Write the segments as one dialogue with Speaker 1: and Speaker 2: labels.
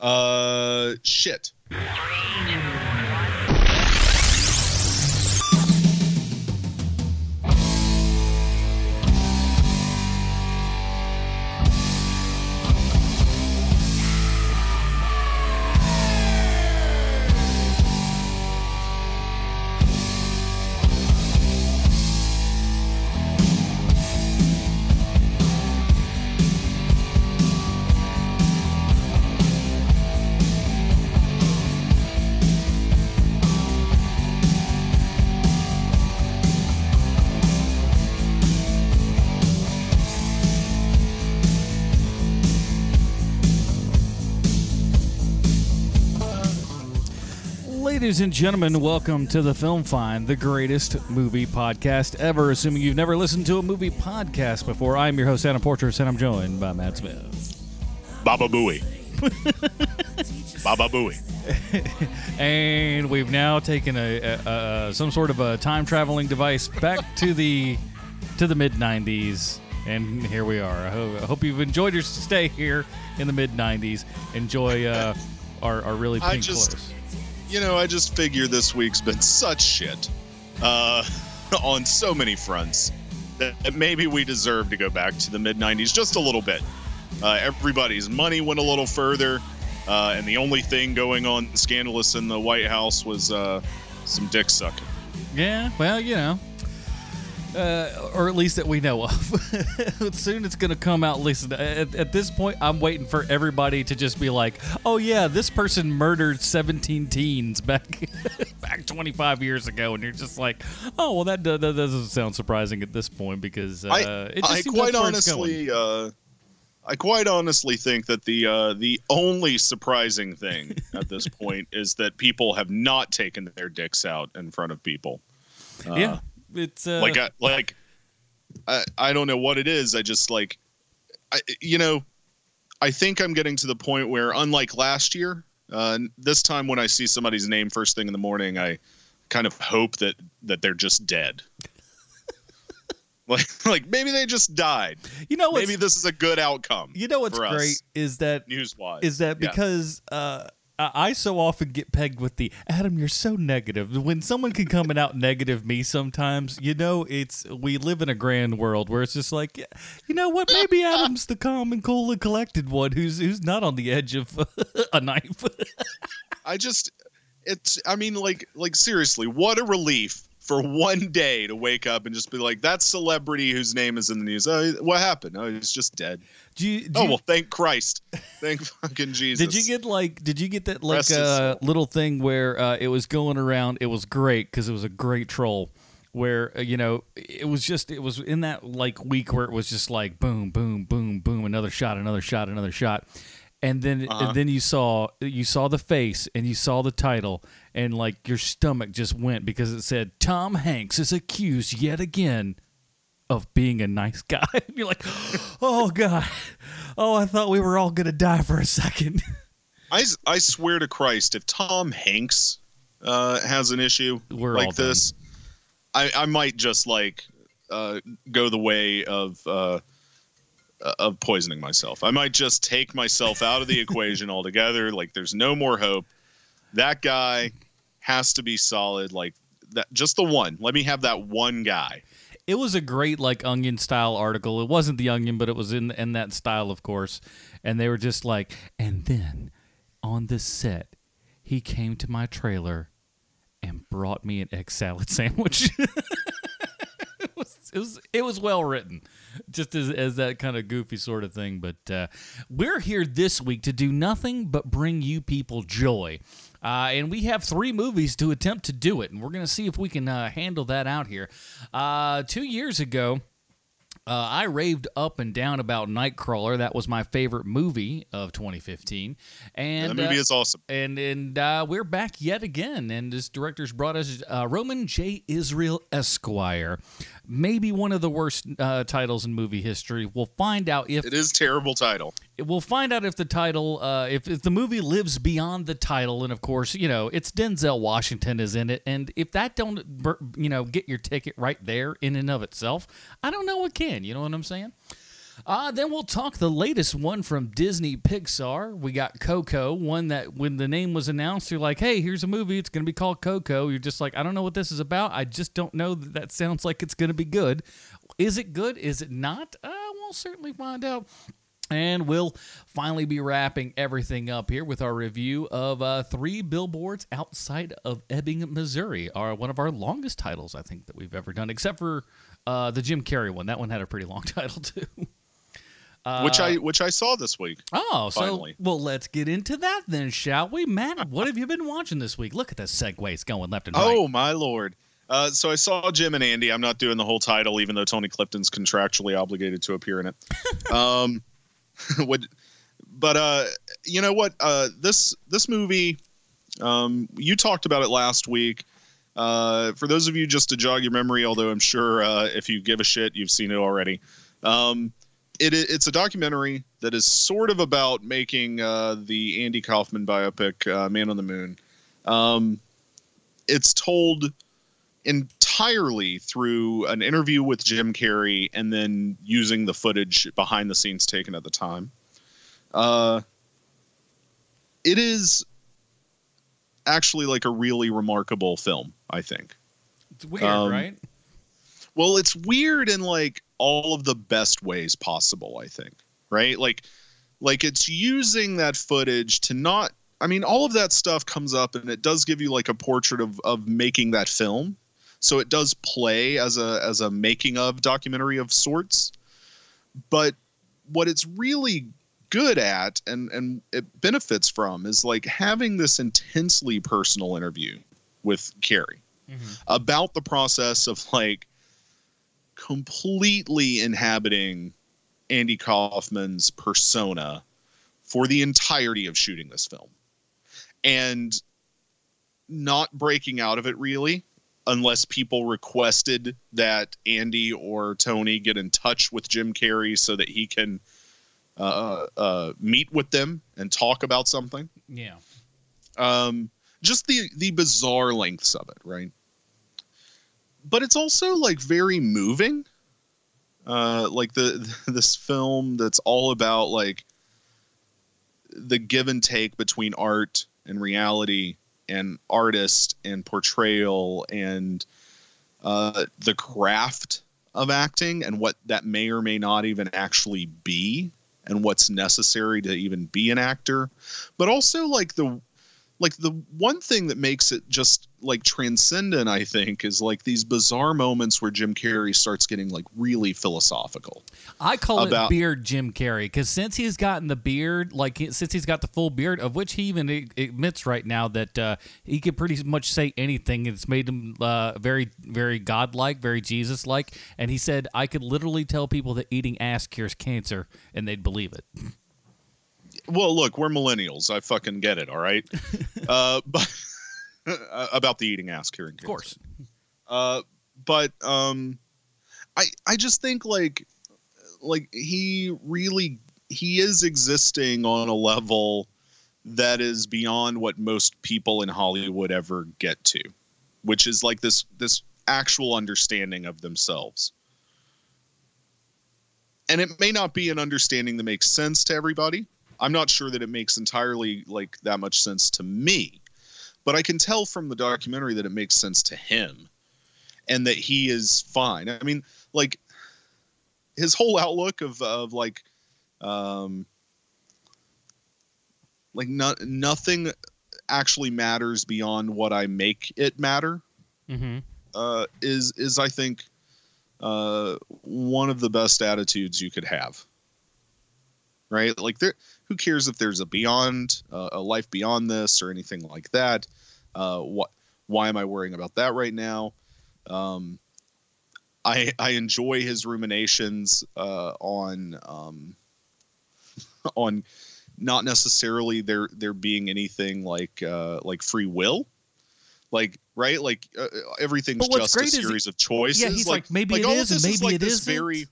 Speaker 1: Uh, shit.
Speaker 2: Ladies and gentlemen, welcome to the Film Find, the greatest movie podcast ever. Assuming you've never listened to a movie podcast before, I'm your host, Adam Portress, and I'm joined by Matt Smith.
Speaker 1: Baba Booey. Baba Booey.
Speaker 2: And we've now taken a, a, a some sort of a time traveling device back to the to the mid '90s, and here we are. I hope, I hope you've enjoyed your stay here in the mid '90s. Enjoy uh, our, our really
Speaker 1: I
Speaker 2: pink
Speaker 1: just-
Speaker 2: clothes.
Speaker 1: You know, I just figure this week's been such shit uh, on so many fronts that maybe we deserve to go back to the mid 90s just a little bit. Uh, everybody's money went a little further, uh, and the only thing going on scandalous in the White House was uh, some dick sucking.
Speaker 2: Yeah, well, you know. Uh, or at least that we know of. Soon it's going to come out. Listen, at, at this point, I'm waiting for everybody to just be like, "Oh yeah, this person murdered 17 teens back back 25 years ago," and you're just like, "Oh well, that, that doesn't sound surprising at this point because uh,
Speaker 1: I,
Speaker 2: it just
Speaker 1: I
Speaker 2: seems
Speaker 1: quite
Speaker 2: that's it's going."
Speaker 1: honestly, uh, I quite honestly think that the uh, the only surprising thing at this point is that people have not taken their dicks out in front of people. Uh,
Speaker 2: yeah, it's uh,
Speaker 1: like I, like I, I don't know what it is. I just like, I, you know, I think I'm getting to the point where, unlike last year, uh, this time when I see somebody's name first thing in the morning, I kind of hope that that they're just dead. like, like maybe they just died.
Speaker 2: you know what's
Speaker 1: Maybe this is a good outcome.
Speaker 2: you know what's great is that
Speaker 1: News wise,
Speaker 2: is that because uh, I so often get pegged with the Adam, you're so negative. When someone can come and out negative me sometimes, you know, it's we live in a grand world where it's just like, you know what? Maybe Adam's the calm and cool and collected one who's who's not on the edge of a knife.
Speaker 1: I just it's I mean like like seriously, what a relief for one day to wake up and just be like that celebrity whose name is in the news. Oh, what happened? Oh, he's just dead.
Speaker 2: Do you, do
Speaker 1: Oh well, thank Christ. Thank fucking Jesus.
Speaker 2: Did you get like? Did you get that like uh, little thing where uh, it was going around? It was great because it was a great troll. Where uh, you know it was just it was in that like week where it was just like boom boom boom boom another shot another shot another shot, and then
Speaker 1: Uh-huh.
Speaker 2: and then you saw you saw the face and you saw the title and like your stomach just went because it said Tom Hanks is accused yet again of being a nice guy. You're like, oh god, oh I thought we were all gonna die for a second.
Speaker 1: I I swear to Christ, if Tom Hanks uh, has an issue
Speaker 2: We're
Speaker 1: like this, I, I might just like uh, go the way of uh, of poisoning myself. I might just take myself out of the equation altogether. Like, there's no more hope. That guy has to be solid. Like that, just the one. Let me have that one guy.
Speaker 2: It was a great like onion style article. It wasn't the onion, but it was in in that style, of course. And they were just like, and then on this set, he came to my trailer and brought me an egg salad sandwich. it, was, it was it was well written, just as as that kind of goofy sort of thing. But uh, we're here this week to do nothing but bring you people joy. Uh, and we have three movies to attempt to do it, and we're going to see if we can uh, handle that out here. Uh, two years ago, uh, I raved up and down about Nightcrawler. That was my favorite movie of 2015, and
Speaker 1: that movie
Speaker 2: uh,
Speaker 1: is awesome.
Speaker 2: and and uh, we're back yet again. And this director's brought us uh, Roman J. Israel Esquire, maybe one of the worst uh, titles in movie history. We'll find out if
Speaker 1: It is terrible title.
Speaker 2: we'll find out if the title uh, if, if the movie lives beyond the title and of course you know it's denzel washington is in it and if that don't you know get your ticket right there in and of itself i don't know what can you know what i'm saying Uh, then we'll talk the latest one from Disney Pixar. We got Coco, one that when the name was announced, you're like, hey, here's a movie. It's going to be called Coco. You're just like, I don't know what this is about. I just don't know that that sounds like it's going to be good. Is it good? Is it not? Uh, we'll certainly find out. And we'll finally be wrapping everything up here with our review of uh, three billboards outside of Ebbing, Missouri. Are one of our longest titles I think that we've ever done, except for uh, the Jim Carrey one. That one had a pretty long title too. Uh,
Speaker 1: which I which I saw this week.
Speaker 2: Oh, so well, let's get into that then, shall we, Matt? What have you been watching this week? Look at the segues going left and right.
Speaker 1: Oh my lord! Uh, so I saw Jim and Andy. I'm not doing the whole title, even though Tony Clifton's contractually obligated to appear in it. um, would, but uh, you know what? Uh, this this movie, um, you talked about it last week. Uh, for those of you, just to jog your memory, although I'm sure uh, if you give a shit, you've seen it already. Um, it, it's a documentary that is sort of about making uh, the Andy Kaufman biopic, uh, Man on the Moon. Um, it's told entirely through an interview with Jim Carrey and then using the footage behind the scenes taken at the time. Uh, it is actually like a really remarkable film, I think.
Speaker 2: It's weird,
Speaker 1: um,
Speaker 2: right?
Speaker 1: Well, it's weird and like all of the best ways possible, I think. Right? Like like it's using that footage to not I mean, all of that stuff comes up and it does give you like a portrait of of making that film. So it does play as a as a making of documentary of sorts. But what it's really good at and and it benefits from is like having this intensely personal interview with Carrey mm-hmm. about the process of like completely inhabiting Andy Kaufman's persona for the entirety of shooting this film and not breaking out of it really unless people requested that Andy or Tony get in touch with Jim Carrey so that he can uh, uh, meet with them and talk about something.
Speaker 2: Yeah.
Speaker 1: Um, just the the bizarre lengths of it, right? But it's also like very moving. Uh, like the this film that's all about like the give and take between art and reality and artist and portrayal and uh, the craft of acting and what that may or may not even actually be and what's necessary to even be an actor but also like the like the one thing that makes it just like transcendent i think is like these bizarre moments where jim carrey starts getting like really philosophical
Speaker 2: I call it beard Jim Carrey because since he's gotten the beard, like since he's got the full beard, of which he even admits right now that uh, he could pretty much say anything. It's made him uh, very, very godlike, very Jesus-like. And he said, "I could literally tell people that eating ass cures cancer, and they'd believe it."
Speaker 1: well look we're millennials. I fucking get it all right? Uh but about the eating ass curing
Speaker 2: Of course.
Speaker 1: uh but um i i just think like like he really he is existing on a level that is beyond what most people in hollywood ever get to which is like this this actual understanding of themselves. And it may not be an understanding that makes sense to everybody i'm not sure that it makes entirely like that much sense to me but i can tell from the documentary that it makes sense to him and that he is fine i mean like his whole outlook of of like um like no, nothing actually matters beyond what i make it matter
Speaker 2: Mm-hmm.
Speaker 1: uh, is is I think uh, one of the best attitudes you could have. Right? Like there, who cares if there's a beyond uh, a life beyond this or anything like that? Uh, what? Why am I worrying about that right now? Um, I I enjoy his ruminations uh, on um, on not necessarily there there being anything like uh, like free will like right like uh, everything's just a
Speaker 2: is he-
Speaker 1: series of choices
Speaker 2: Yeah, he's like, maybe it
Speaker 1: all of
Speaker 2: is and maybe
Speaker 1: like
Speaker 2: it isn't.
Speaker 1: very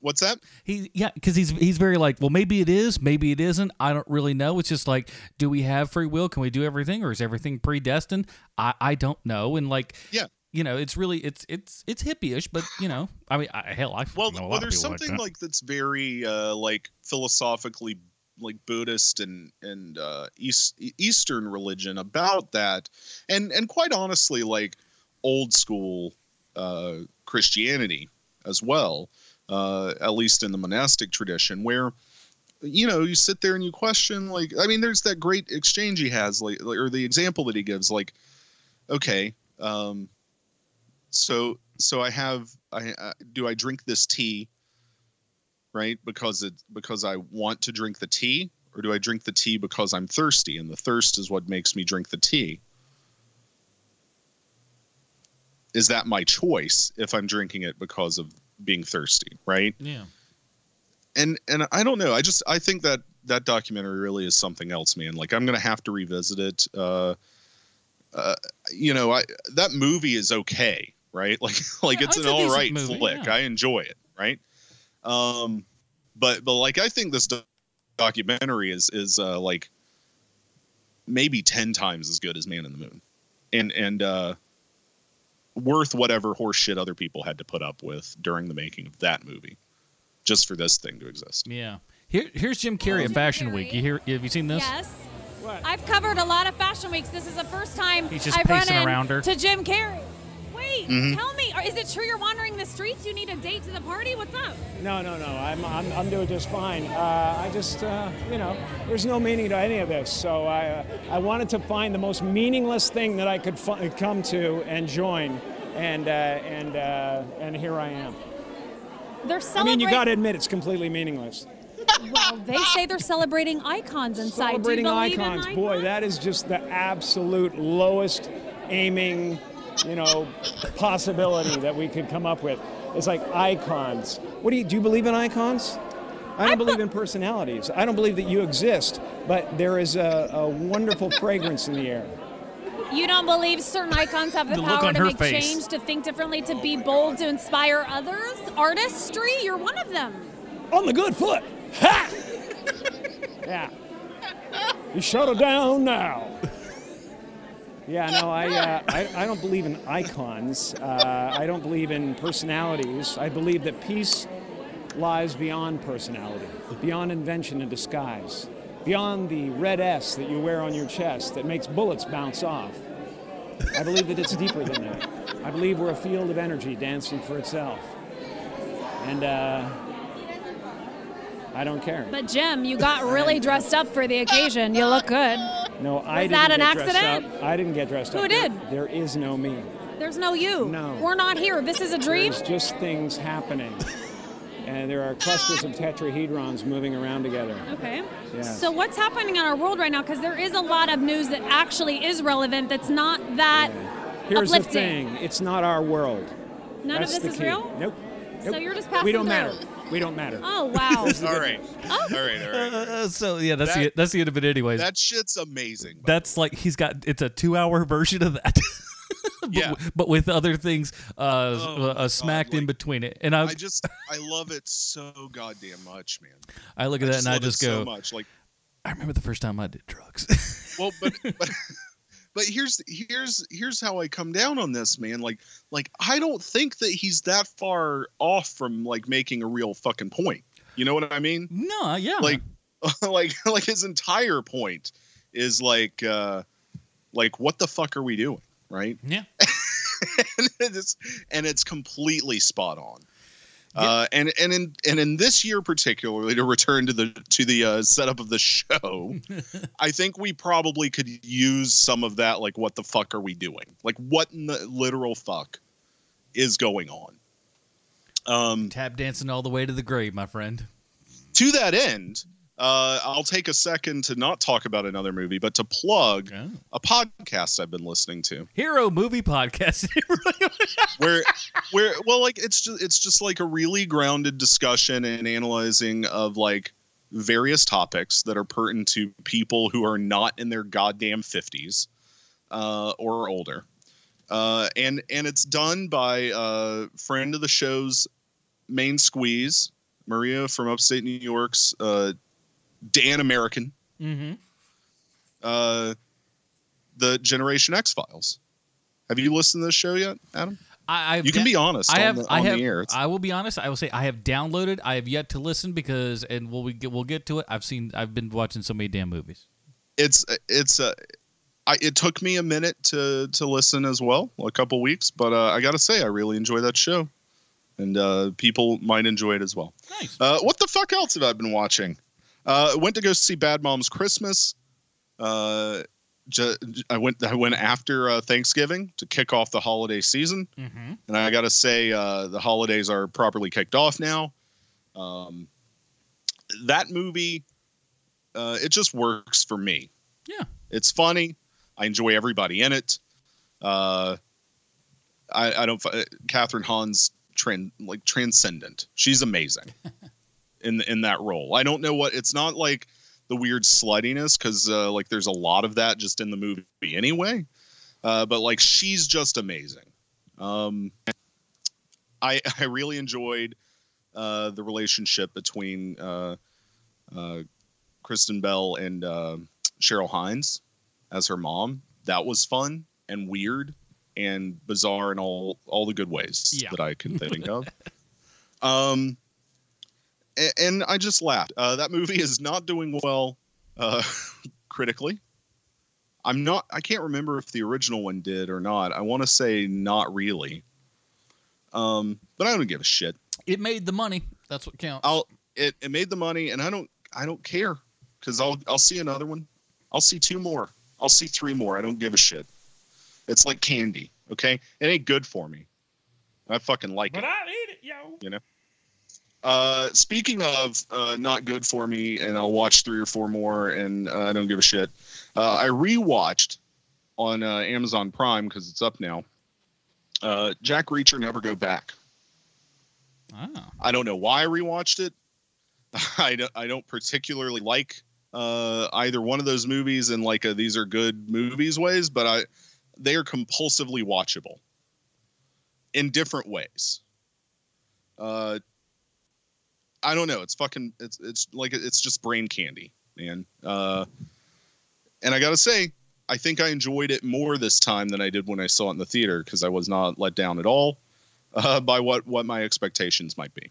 Speaker 1: what's that
Speaker 2: He yeah, because he's he's very like, well, maybe it is, maybe it isn't. I don't really know. It's just like, do we have free will? Can we do everything, or is everything predestined? I I don't know. And like,
Speaker 1: Yeah.
Speaker 2: you know, it's really it's it's it's hippie-ish, but you know, I mean, I, hell, I
Speaker 1: well,
Speaker 2: know a lot
Speaker 1: well there's something
Speaker 2: like, that.
Speaker 1: like that's very uh, like philosophically like Buddhist and and uh, East, Eastern religion about that, and and quite honestly, like old school uh, Christianity as well, uh, at least in the monastic tradition, where you know you sit there and you question like i mean there's that great exchange he has like or the example that he gives like okay um so so i have i uh, do i drink this tea right because it because i want to drink the tea? Or do i drink the tea because i'm thirsty and the thirst is what makes me drink the tea? Is that my choice if i'm drinking it because of being thirsty right
Speaker 2: yeah.
Speaker 1: and and I don't know. I just I think that that documentary really is something else, man. Like I'm gonna have to revisit it. Uh, uh, you know, I that movie is okay, right? Like like
Speaker 2: Yeah,
Speaker 1: it's
Speaker 2: it's
Speaker 1: an all right
Speaker 2: movie,
Speaker 1: flick.
Speaker 2: yeah.
Speaker 1: I enjoy it, right? Um, but but like I think this do- documentary is is uh like maybe ten times as good as Man in the Moon, and and uh worth whatever horseshit other people had to put up with during the making of that movie just for this thing to exist.
Speaker 2: Yeah. Here, here's Jim Carrey at
Speaker 3: Jim
Speaker 2: Fashion Week. You hear? Have you seen this?
Speaker 3: Yes.
Speaker 4: What?
Speaker 3: I've covered a lot of fashion weeks. This is the first time
Speaker 2: He's just
Speaker 3: I've run
Speaker 2: pacing
Speaker 3: in
Speaker 2: around her.
Speaker 3: to Jim Carrey. Wait,
Speaker 1: Mhm.
Speaker 3: tell me, are- is it true you're wandering the streets? You need a date to the party? What's up?
Speaker 4: No, no, no. I'm, I'm, I'm doing just fine. Uh, I just, uh, you know, there's no meaning to any of this. So I, uh, I wanted to find the most meaningless thing that I could fi- come to and join, and uh, and uh, and here I am.
Speaker 3: They're
Speaker 4: I mean, you got to admit it's completely meaningless.
Speaker 3: Well, they say they're celebrating icons inside.
Speaker 4: Celebrating
Speaker 3: Do you believe in
Speaker 4: icons, boy, that is just the absolute lowest aiming, you know, possibility that we could come up with. It's like icons. What do you do? You believe in icons? I don't believe in personalities. I don't believe that you exist, but there is a, a wonderful fragrance in the air.
Speaker 3: You don't believe certain icons have the,
Speaker 2: The
Speaker 3: power to make
Speaker 2: face.
Speaker 3: change, to think differently, to be bold, to inspire others? Artistry? You're one of them.
Speaker 4: On the good foot. Ha! yeah. You shut it down now. Yeah, no, I, uh, I, I don't believe in icons. Uh, I don't believe in personalities. I believe that peace lies beyond personality, beyond invention and disguise, beyond the red S that you wear on your chest that makes bullets bounce off. I believe that it's deeper than that. I believe we're a field of energy dancing for itself. And uh, I don't care.
Speaker 3: But Jim, you got really dressed up for the occasion. You look good.
Speaker 4: No, I didn't
Speaker 3: that an
Speaker 4: get dressed
Speaker 3: accident?
Speaker 4: up. I didn't get dressed up.
Speaker 3: Who did?
Speaker 4: There, there is no me.
Speaker 3: There's no you.
Speaker 4: No.
Speaker 3: We're not here. This is a dream.
Speaker 4: There's just things happening. And there are clusters of tetrahedrons moving around together.
Speaker 3: Okay.
Speaker 4: Yes.
Speaker 3: So what's happening in our world right now? Because there is a lot of news that actually is relevant. That's not that
Speaker 4: Here's
Speaker 3: uplifting.
Speaker 4: the thing it's not our world.
Speaker 3: None
Speaker 4: That's
Speaker 3: of this is
Speaker 4: key.
Speaker 3: real.
Speaker 4: Nope.
Speaker 3: So
Speaker 4: Nope.
Speaker 3: you're just passing
Speaker 4: We don't
Speaker 3: through.
Speaker 4: matter. We don't matter.
Speaker 3: Oh wow.
Speaker 1: All right. All right.
Speaker 3: Oh.
Speaker 1: All right. All right.
Speaker 2: Uh, so yeah, that's
Speaker 1: That-
Speaker 2: the that's the end of it, anyways.
Speaker 1: That shit's amazing.
Speaker 2: that's like he's got it's a two hour version of that. but,
Speaker 1: Yeah.
Speaker 2: but with other things uh,
Speaker 1: Oh,
Speaker 2: uh,
Speaker 1: God,
Speaker 2: smacked in between it, and I,
Speaker 1: I just I love it so goddamn much, man.
Speaker 2: I look at that and I just go,
Speaker 1: so much. Like,
Speaker 2: I remember the first time I did drugs.
Speaker 1: well, but but but here's here's here's how I come down on this, man. Like like I don't think that he's that far off from like making a real fucking point. You know what I mean?
Speaker 2: no, yeah,
Speaker 1: Like like like his entire point is like uh like what the fuck are we doing, right?
Speaker 2: yeah,
Speaker 1: and it's and it's completely spot on. Uh, and and in and in this year particularly to return to the to the uh, setup of the show, I think we probably could use some of that. Like, what the fuck are we doing? Like, what in the literal fuck is going on? Um,
Speaker 2: tap dancing all the way to the grave, my friend.
Speaker 1: to that end, uh, I'll take a second to not talk about another movie, but to plug
Speaker 2: Oh.
Speaker 1: a podcast I've been listening to.
Speaker 2: Hero movie podcast.
Speaker 1: where where well like it's just it's just like a really grounded discussion and analyzing of like various topics that are pertinent to people who are not in their goddamn 50s uh, or older uh, and and it's done by uh, friend of the show's main squeeze maria from upstate new york's uh, dan american
Speaker 2: mm-hmm.
Speaker 1: uh, the generation x files Have you listened to this show yet, Adam?
Speaker 2: I, I've
Speaker 1: You can
Speaker 2: da-
Speaker 1: be honest
Speaker 2: I
Speaker 1: on
Speaker 2: have.
Speaker 1: the-
Speaker 2: I have.
Speaker 1: air.
Speaker 2: I will be honest. I will say I have downloaded. I have yet to listen because, and we'll we get we'll get to it. I've seen. I've been watching so many damn movies.
Speaker 1: It's it's uh, I, it took me a minute to to listen as well, a couple weeks, but uh, I got to say I really enjoy that show, and uh, people might enjoy it as well.
Speaker 2: Nice.
Speaker 1: Uh, what the fuck else have I been watching? Uh, went to go see Bad Moms Christmas. Uh, ju- I went. I went after uh, Thanksgiving to kick off the holiday season,
Speaker 2: mm-hmm.
Speaker 1: and I got to say uh, the holidays are properly kicked off now. Um, that movie, uh, it just works for me.
Speaker 2: Yeah.
Speaker 1: it's funny. I enjoy everybody in it. Uh, I, I don't. Kathryn Hahn's tran like transcendent. She's amazing in in that role. I don't know what it's not like the weird sluttiness because uh, like there's a lot of that just in the movie anyway. Uh, but like she's just amazing. Um, I I really enjoyed uh, the relationship between uh, uh, Kristen Bell and uh, Cheryl Hines as her mom. That was fun and weird and bizarre in all all the good ways
Speaker 2: Yeah.
Speaker 1: that I can think of. Um, a- and, I just laughed. Uh, that movie is not doing well uh, critically. I'm not. I can't remember if the original one did or not. I want to say not really. Um, but I don't give a shit.
Speaker 2: It made the money. That's what counts.
Speaker 1: I'll it, it made the money and I don't I don't care because I'll I'll see another one. I'll see two more. I'll see three more. I don't give a shit. It's like candy, okay? It ain't good for me. I fucking like it.
Speaker 4: But I eat it, yo.
Speaker 1: Uh, speaking of uh, not good for me, and I'll watch three or four more, and uh, I don't give a shit. Uh, I rewatched on uh, Amazon Prime because it's up now. Uh, Jack Reacher Never Go Back.
Speaker 2: ah.
Speaker 1: I don't know why I rewatched it. I don't, I don't particularly like uh, either one of those movies in like a these are good movies ways, but I they are compulsively watchable in different ways. Uh, I don't know. It's fucking. It's it's like it's just brain candy, man. Uh, and I gotta say, I think I enjoyed it more this time than I did when I saw it in the theater because I was not let down at all uh, by what what my expectations might be.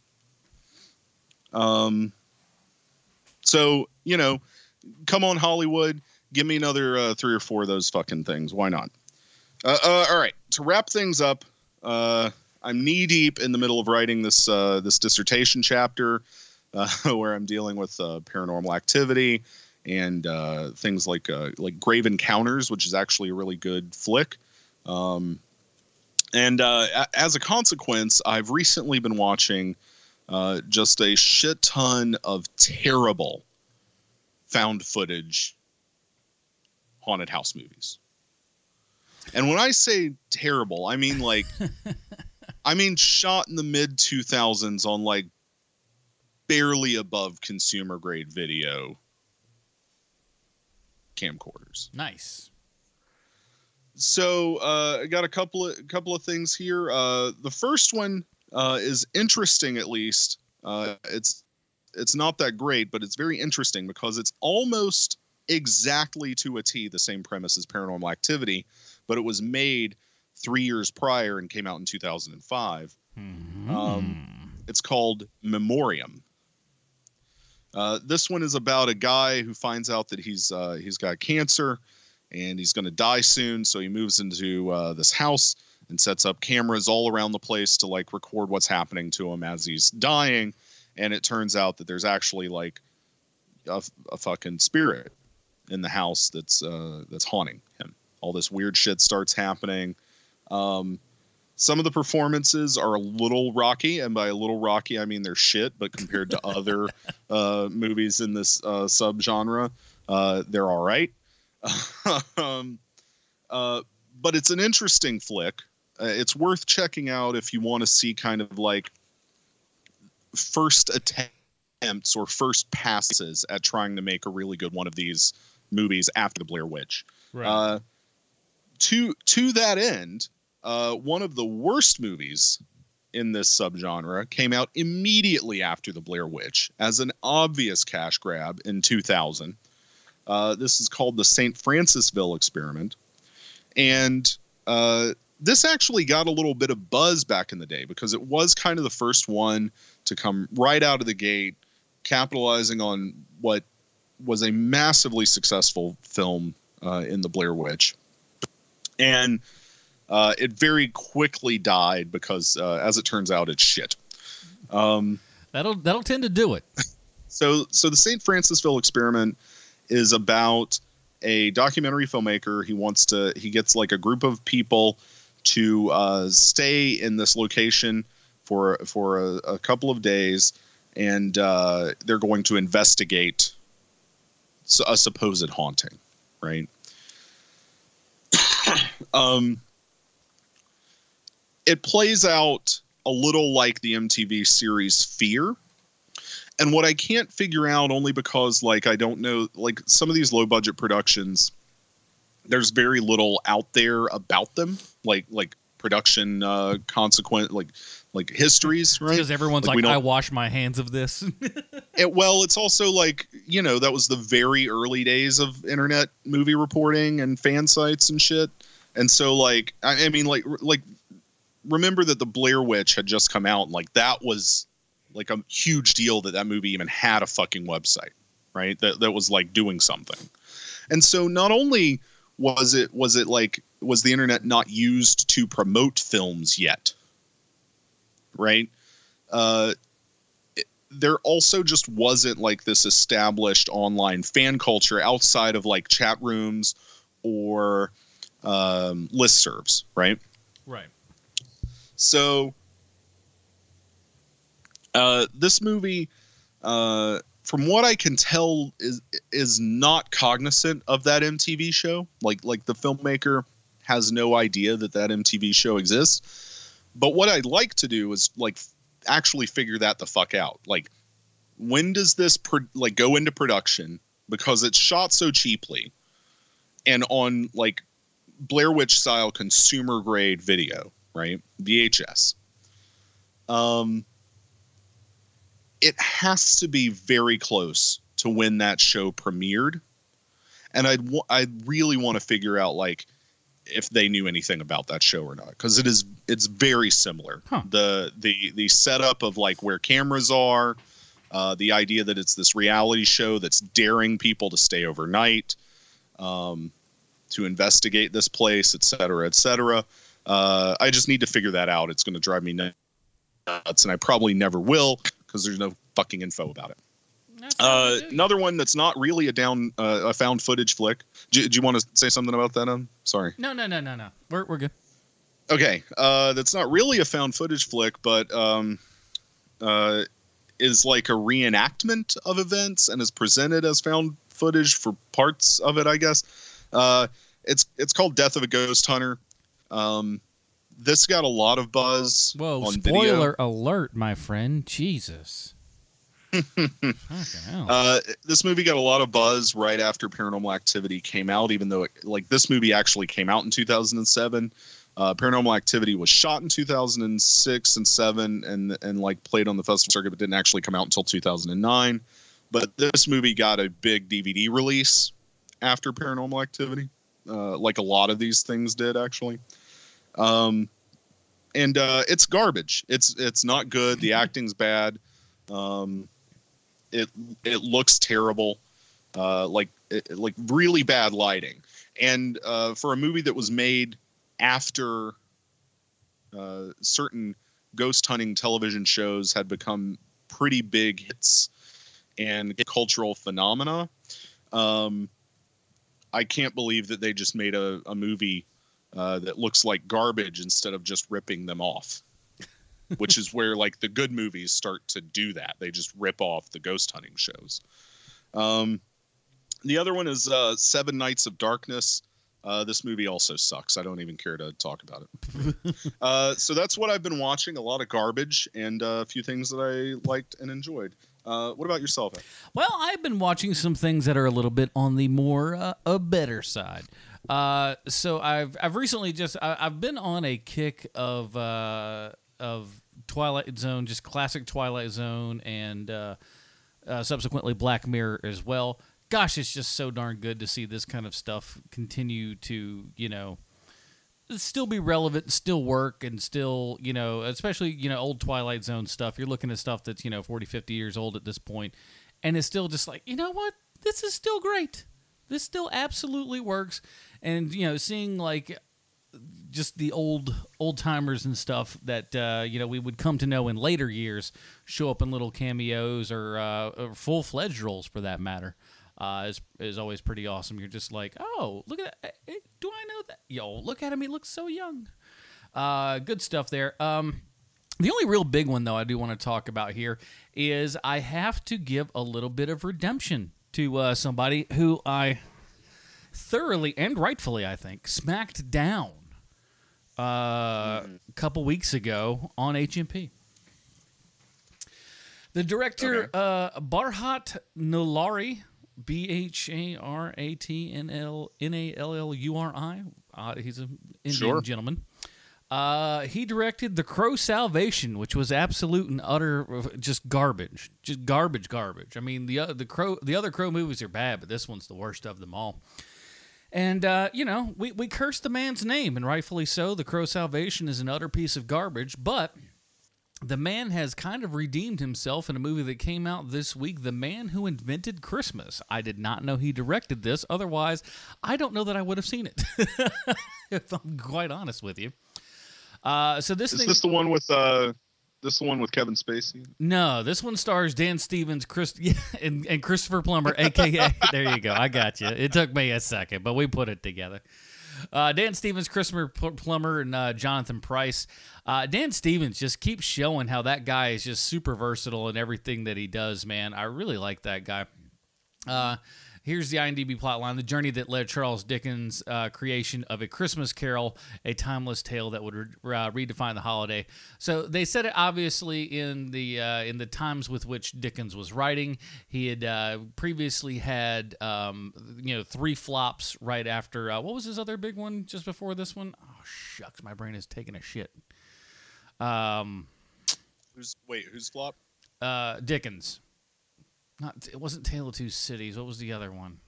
Speaker 1: Um. So you know, come on Hollywood, give me another uh, three or four of those fucking things. Why not? Uh, uh, all right. To wrap things up, uh, I'm knee deep in the middle of writing this uh, this dissertation chapter, uh, where I'm dealing with uh, paranormal activity and uh, things like uh, like Grave Encounters, which is actually a really good flick. Um, and uh, as a consequence, I've recently been watching just a shit ton of terrible found footage haunted house movies. And when I say terrible, I mean like I mean shot in the mid 2000s on like barely above consumer grade video camcorders.
Speaker 2: Nice.
Speaker 1: So uh, I got a couple of couple of things here. Uh, the first one uh, is interesting, at least. Uh, it's it's not that great, but it's very interesting because it's almost exactly to a T the same premise as Paranormal Activity, but it was made three years prior and came out in 2005.
Speaker 2: Mhm.
Speaker 1: Um, It's called Memoriam. Uh, this one is about a guy who finds out that he's uh, he's got cancer and he's going to die soon. So he moves into uh, this house and sets up cameras all around the place to like record what's happening to him as he's dying. And it turns out that there's actually like a, a fucking spirit in the house that's uh, that's haunting him. All this weird shit starts happening. Um, some of the performances are a little rocky, and by a little rocky, I mean they're shit. But compared to other uh, movies in this uh, subgenre, uh, they're all right. um, uh, but it's an interesting flick. Uh, it's worth checking out if you want to see kind of like first attempts or first passes at trying to make a really good one of these movies after the Blair Witch.
Speaker 2: Right.
Speaker 1: Uh, to to that end, uh, one of the worst movies in this subgenre came out immediately after the Blair Witch as an obvious cash grab in 2000. Uh, this is called the St. Francisville Experiment, and uh, this actually got a little bit of buzz back in the day because it was kind of the first one to come right out of the gate, capitalizing on what was a massively successful film uh, in the Blair Witch, and uh, it very quickly died because, uh, as it turns out, it's shit. Um,
Speaker 2: That'll that'll tend to do it.
Speaker 1: so, so the St. Francisville experiment is about a documentary filmmaker. He wants to. He gets like a group of people to uh, stay in this location for for a, a couple of days, and uh, they're going to investigate a supposed haunting, right? um, it plays out a little like the MTV series Fear. And what I can't figure out only because like I don't know like some of these low budget productions there's very little out there about them like like production uh consequent like like histories right
Speaker 2: Because everyone's
Speaker 1: Like,
Speaker 2: like, I wash my hands of this.
Speaker 1: it, well, it's also like you know that was the very early days of internet movie reporting and fan sites and shit. And so like I, I mean like like remember that the Blair Witch had just come out and like that was like a huge deal that that movie even had a fucking website, right? That that was like doing something. And so not only was it was it like was the internet not used to promote films yet, right? Uh, there also just wasn't like this established online fan culture outside of like chat rooms or um, listservs, right?
Speaker 2: right.
Speaker 1: So, uh, this movie, uh, from what I can tell, is is not cognizant of that MTV show. Like like the filmmaker has no idea that that MTV show exists. But what I'd like to do is like actually figure that the fuck out. Like, when does this pro- like go into production? Because it's shot so cheaply, and on like Blair Witch style consumer grade video, right? VHS. Um, it has to be very close to when that show premiered, and I'd wa- I really want to figure out like if they knew anything about that show or not because it is it's very similar.
Speaker 2: Huh.
Speaker 1: The the the setup of like where cameras are, uh, the idea that it's this reality show that's daring people to stay overnight. Um, to investigate this place, et cetera, et cetera. Uh, I just need to figure that out. It's going to drive me nuts, and I probably never will because there's no fucking info about it. Uh, another one that's not really a down uh, a found footage flick. Do, do you want to say something about that? Um, sorry.
Speaker 2: no, no, no, no, no. We're we're good.
Speaker 1: Okay, uh, that's not really a found footage flick, but um, uh, is like a reenactment of events and is presented as found footage for parts of it. I guess uh, it's it's called Death of a Ghost Hunter. Um, this got a lot of buzz.
Speaker 2: Whoa! spoiler
Speaker 1: video.
Speaker 2: alert, my friend. Jesus.
Speaker 1: Uh, this movie got a lot of buzz right after Paranormal Activity came out, even though it, like this movie actually came out in 2007. Uh, Paranormal Activity was shot in 2006 and seven, and and like played on the festival circuit, but didn't actually come out until 2009. But this movie got a big DVD release after Paranormal Activity, uh, like a lot of these things did actually. Um, and uh, it's garbage. It's it's not good. The acting's bad. Um, it it looks terrible, uh, like it, like really bad lighting. And uh, for a movie that was made after uh, certain ghost hunting television shows had become pretty big hits and cultural phenomena, um, I can't believe that they just made a, a movie uh, that looks like garbage instead of just ripping them off which is where like the good movies start to do that. They just rip off the ghost hunting shows. Um, the other one is uh, Seven Nights of Darkness. Uh, this movie also sucks. I don't even care to talk about it. uh, so that's what I've been watching. A lot of garbage and uh, a few things that I liked and enjoyed. Uh, what about yourself?
Speaker 2: Well, I've been watching some things that are a little bit on the more uh, a better side. Uh, so I've I've recently just I, I've been on a kick of uh, of Twilight Zone, just classic Twilight Zone, and uh, uh, subsequently Black Mirror as well. Gosh, it's just so darn good to see this kind of stuff continue to you know still be relevant, still work, and still, you know, especially, you know, old Twilight Zone stuff. You're looking at stuff that's, you know, 40, 50 years old at this point, and it's still just like, you know what? This is still great. This still absolutely works. And, you know, seeing like just the old old timers and stuff that uh, you know we would come to know in later years show up in little cameos or, uh, or full fledged roles for that matter uh, is is always pretty awesome. You're just like, oh, look at that. Eh, eh, Do I know that? Yo, look at him. He looks so young. Uh, good stuff there. Um, the only real big one though I do want to talk about here is I have to give a little bit of redemption to uh, somebody who I thoroughly and rightfully, I think, smacked down uh, a couple weeks ago on HMP. The director, uh, Bharat Nalluri, B H A R A T N L N A L L U R I. Uh, he's an Indian
Speaker 1: Sure.
Speaker 2: gentleman. Uh, he directed The Crow Salvation, which was absolute and utter just garbage, just garbage, garbage. I mean, the uh, the crow, the other Crow movies are bad, but this one's the worst of them all. And uh, you know, we we curse the man's name, and rightfully so. The Crow Salvation is an utter piece of garbage, but the man has kind of redeemed himself in a movie that came out this week the man who invented christmas. I did not know he directed this. Otherwise i don't know that i would have seen it if i'm quite honest with you. Uh, so this
Speaker 1: Is
Speaker 2: thing
Speaker 1: this the one with uh this the one with Kevin Spacey?
Speaker 2: no this one stars dan stevens chris yeah, and, and christopher plummer aka there you go i got you it took me a second but we put it together uh, Dan Stevens, Christopher Plummer, and uh, Jonathan Pryce. Uh, Dan Stevens just keeps showing how that guy is just super versatile in everything that he does, man. I really like that guy. Here's the IMDb plotline: the journey that led Charles Dickens' uh, creation of a Christmas Carol, a timeless tale that would re- uh, redefine the holiday. So they said it obviously in the uh, in the times with which Dickens was writing. He had uh, previously had um, you know three flops right after uh, what was his other big one just before this one? Oh shucks, my brain is taking a shit. Um,
Speaker 1: Who's wait? Who's flop?
Speaker 2: uh, Dickens. Not it wasn't Tale of Two Cities. What was the other one?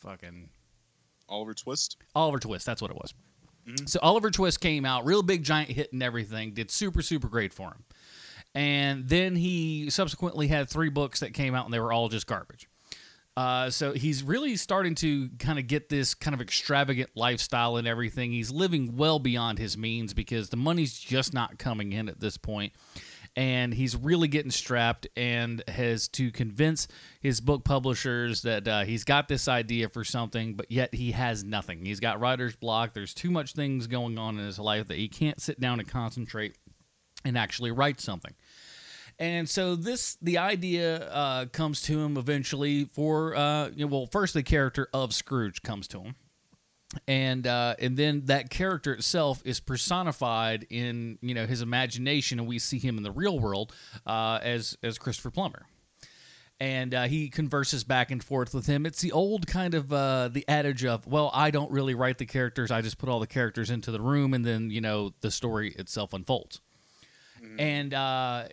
Speaker 2: Fucking
Speaker 1: Oliver Twist.
Speaker 2: Oliver Twist. That's what it was. So Oliver Twist came out, real big giant hit and everything. Did super super great for him. And then he subsequently had three books that came out, and they were all just garbage. Uh, so he's really starting to kind of get this kind of extravagant lifestyle and everything. He's living well beyond his means because the money's just not coming in at this point. And he's really getting strapped and has to convince his book publishers that uh, he's got this idea for something, but yet he has nothing. He's got writer's block. There's too much things going on in his life that he can't sit down and concentrate and actually write something. And so this, the idea uh, comes to him eventually for, uh, you know, well, first the character of Scrooge comes to him, and uh, and then that character itself is personified in you know his imagination, and we see him in the real world uh, as as Christopher Plummer. And uh, he converses back and forth with him. It's the old kind of uh, the adage of, well, I don't really write the characters; I just put all the characters into the room, and then you know the story itself unfolds. And uh,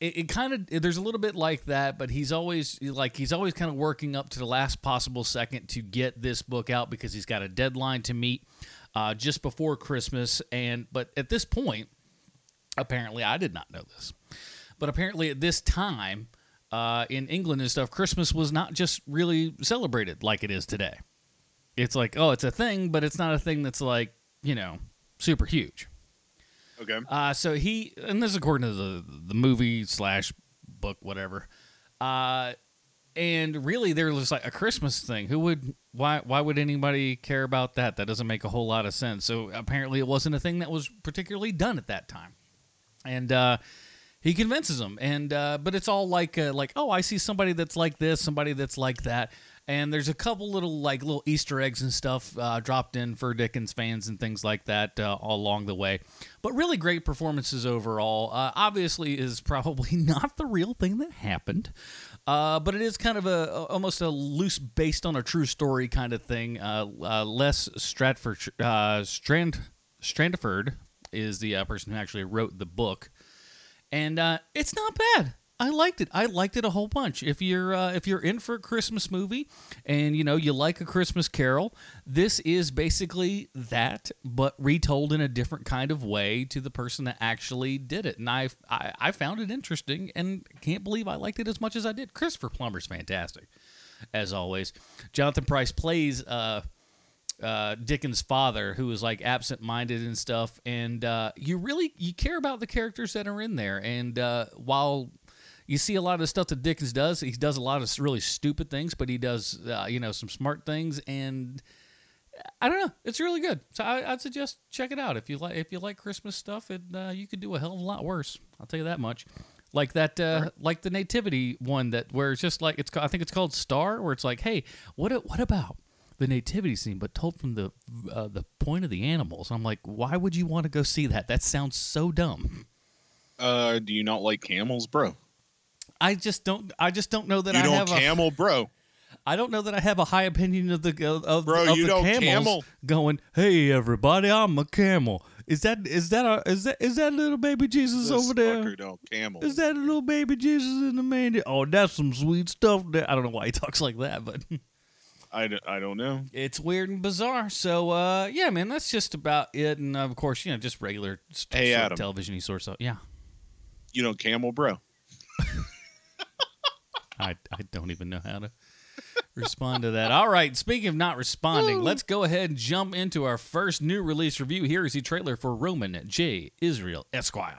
Speaker 2: it, it kind of there's a little bit like that but he's always like he's always kind of working up to the last possible second to get this book out because he's got a deadline to meet uh, just before christmas. And but at this point apparently i did not know this but apparently at this time uh, in england and stuff christmas was not just really celebrated like it is today. It's like oh it's a thing but it's not a thing that's like you know super huge
Speaker 1: Okay.
Speaker 2: uh, so he, and this is according to the the movie slash book, whatever. Uh, and really, they're just like a Christmas thing. Who would? Why? Why would anybody care about that? That doesn't make a whole lot of sense. So apparently, it wasn't a thing that was particularly done at that time. And uh, he convinces them, and uh, but it's all like uh, like oh, I see somebody that's like this, somebody that's like that. And there's a couple little like little Easter eggs and stuff uh, dropped in for Dickens fans and things like that uh, all along the way. But really great performances overall. Uh, obviously, is probably not the real thing that happened, uh, but it is kind of a, almost a loose, based on a true story kind of thing. Uh, uh, Les Stratford Strand Strandford is the person who actually wrote the book, and it's not bad. I liked it. I liked it a whole bunch. If you're uh, if you're in for a Christmas movie and you know you like a Christmas Carol, this is basically that, but retold in a different kind of way to the person that actually did it. And I I, I found it interesting and can't believe I liked it as much as I did. Christopher Plummer's fantastic, as always. Jonathan Pryce plays uh, uh, Dickens' father, who is like absent-minded and stuff, and uh, you really you care about the characters that are in there. And uh, while you see a lot of the stuff that Dickens does, he does a lot of really stupid things, but he does uh, you know some smart things, and I don't know, it's really good. So I, would suggest check it out if you like if you like Christmas stuff. It uh, you could do a hell of a lot worse. I'll tell you that much. Like that, uh, like the nativity one that where it's just like it's I think it's called Star, where it's like, hey, what what about the nativity scene, but told from the uh, the point of the animals. I'm like, why would you want to go see that? That sounds so dumb.
Speaker 1: Uh, do you not like camels, bro?
Speaker 2: I just don't. I just don't know that
Speaker 1: you
Speaker 2: I
Speaker 1: don't
Speaker 2: have
Speaker 1: camel,
Speaker 2: a,
Speaker 1: bro.
Speaker 2: I don't know that I have a high opinion of the of,
Speaker 1: bro.
Speaker 2: of
Speaker 1: you
Speaker 2: the
Speaker 1: don't
Speaker 2: camels
Speaker 1: camel.
Speaker 2: going. Hey, everybody, I'm a camel. Is that is that a, is that is that little baby Jesus
Speaker 1: This
Speaker 2: over there?
Speaker 1: don't camel.
Speaker 2: Is that a little baby Jesus in the manger? Oh, that's some sweet stuff. There. I don't know why he talks like that, but
Speaker 1: I, d- I don't know.
Speaker 2: it's weird and bizarre. So, uh, yeah, man, that's just about it. And of course, you know, just regular
Speaker 1: Hey, Adam.
Speaker 2: television sort of. Yeah,
Speaker 1: You don't camel, bro.
Speaker 2: I I don't even know how to respond to that. All right, speaking of not responding, let's go ahead and jump into our first new release review. Here is the trailer for Roman J. Israel Esquire.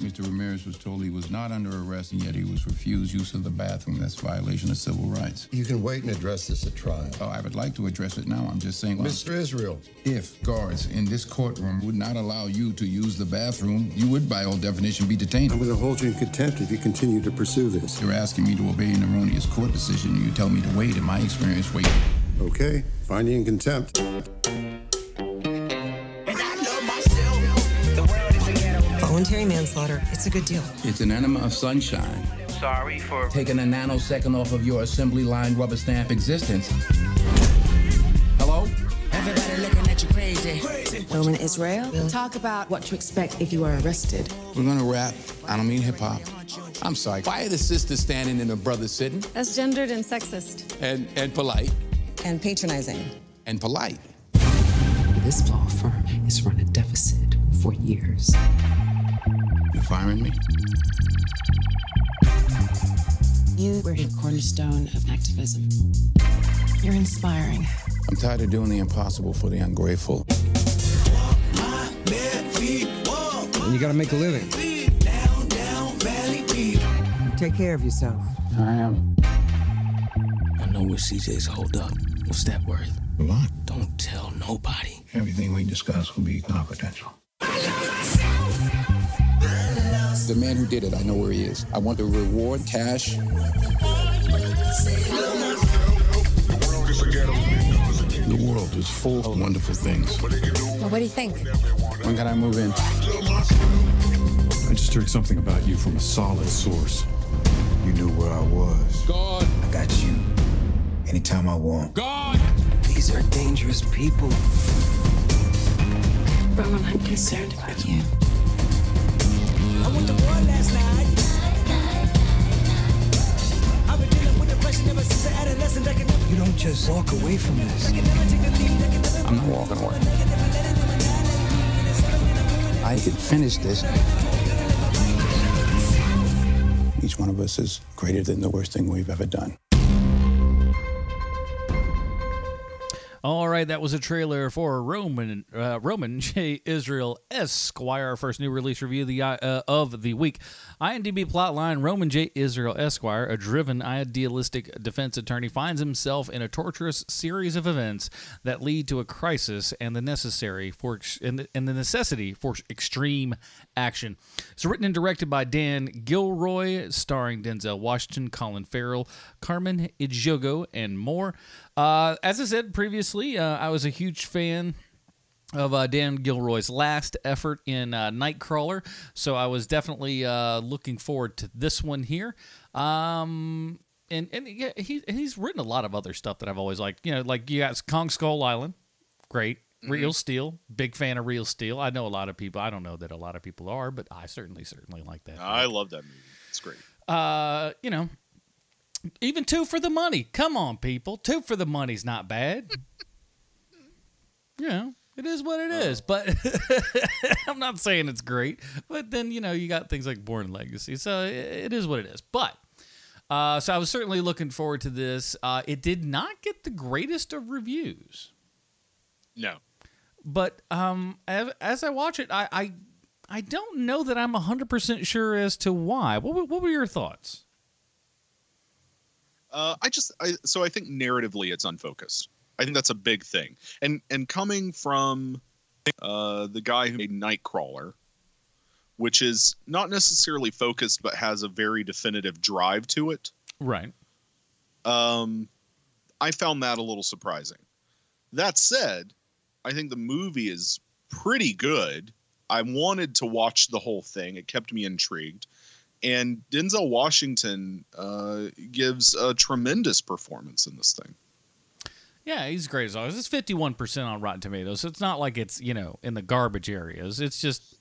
Speaker 5: Mr. Ramirez was told he was not under arrest, and yet he was refused use of the bathroom. That's violation of civil rights.
Speaker 6: You can wait and address this at trial.
Speaker 5: Oh, I would like to address it now. I'm just saying, well,
Speaker 6: Mr. Israel,
Speaker 5: if guards in this courtroom would not allow you to use the bathroom, you would, by all definition, be detained.
Speaker 6: I'm going to hold you in contempt if you continue to pursue this.
Speaker 5: You're asking me to obey an erroneous court decision, you tell me to wait. In my experience, wait.
Speaker 6: Okay, find you in contempt.
Speaker 7: Voluntary manslaughter, it's a good deal.
Speaker 5: It's an enema of sunshine.
Speaker 8: Sorry for
Speaker 5: Taking a nanosecond off of your assembly line rubber stamp existence. Hello?
Speaker 9: Everybody looking at you crazy.
Speaker 7: Roman Israel we'll talk about what to expect if you are arrested.
Speaker 5: We're gonna rap. I don't mean hip hop. I'm sorry. Why are the sisters standing and the brothers sitting?
Speaker 3: That's gendered and sexist.
Speaker 5: And and polite.
Speaker 7: And patronizing.
Speaker 5: And polite.
Speaker 10: This law firm has run a deficit for years.
Speaker 5: You're firing me?
Speaker 10: You were a cornerstone of activism. You're inspiring.
Speaker 5: I'm tired of doing the impossible for the ungrateful.
Speaker 11: And you gotta make a living. Take care of yourself.
Speaker 5: I am.
Speaker 8: I know where CJ's hold up. What's that worth?
Speaker 5: A lot.
Speaker 8: Don't tell nobody.
Speaker 5: Everything we discuss will be confidential. The man who did it, I know where he is. I want the reward, cash. The world is full of wonderful things.
Speaker 3: Well, what do you think?
Speaker 5: When can I move in?
Speaker 12: I just heard something about you from a solid source.
Speaker 6: You knew where I was.
Speaker 5: God!
Speaker 6: I got you. Anytime I want.
Speaker 5: God!
Speaker 11: These are dangerous people.
Speaker 10: Roman, I'm concerned about you.
Speaker 11: You don't just walk away from this.
Speaker 5: I'm not walking away. I can finish this. Each one of us is greater than the worst thing we've ever done.
Speaker 2: All right, that was a trailer for Roman uh, Roman J. Israel Esquire, first new release review of the uh, of the week. IMDb plotline: Roman J. Israel Esquire, a driven, idealistic defense attorney, finds himself in a torturous series of events that lead to a crisis and the necessary for and the, and the necessity for extreme action. It's written and directed by Dan Gilroy, starring Denzel Washington, Colin Farrell, Carmen Ejogo, and more. Uh, as I said previously, uh, I was a huge fan of uh, Dan Gilroy's last effort in uh, Nightcrawler, so I was definitely uh, looking forward to this one here. Um, and and yeah, he he's written a lot of other stuff that I've always liked. You know, like you got Kong Skull Island, great. Real Steel, big fan of Real Steel. I know a lot of people. I don't know that a lot of people are, but I certainly certainly like that.
Speaker 1: I love that movie. It's great.
Speaker 2: Uh, you know, even two for the money. Come on, people. Two for the money's not bad. you know, it is what it is. But I'm not saying it's great. But then, you know, you got things like Bourne Legacy. So it- it is what it is. But uh, so I was certainly looking forward to this. Uh, it did not get the greatest of reviews.
Speaker 1: No.
Speaker 2: But um, as, as I watch it, I, I I don't know that I'm 100% sure as to why. What, what were your thoughts?
Speaker 1: Uh, I just I, so I think narratively it's unfocused. I think that's a big thing. And and coming from uh, the guy who made Nightcrawler, which is not necessarily focused but has a very definitive drive to it.
Speaker 2: Right.
Speaker 1: Um, I found that a little surprising. That said, I think the movie is pretty good. I wanted to watch the whole thing. It kept me intrigued. And Denzel Washington uh, gives a tremendous performance in this thing.
Speaker 2: Yeah, he's great as always. It's 51% on Rotten Tomatoes, so it's not like it's, you know, in the garbage areas. It's just.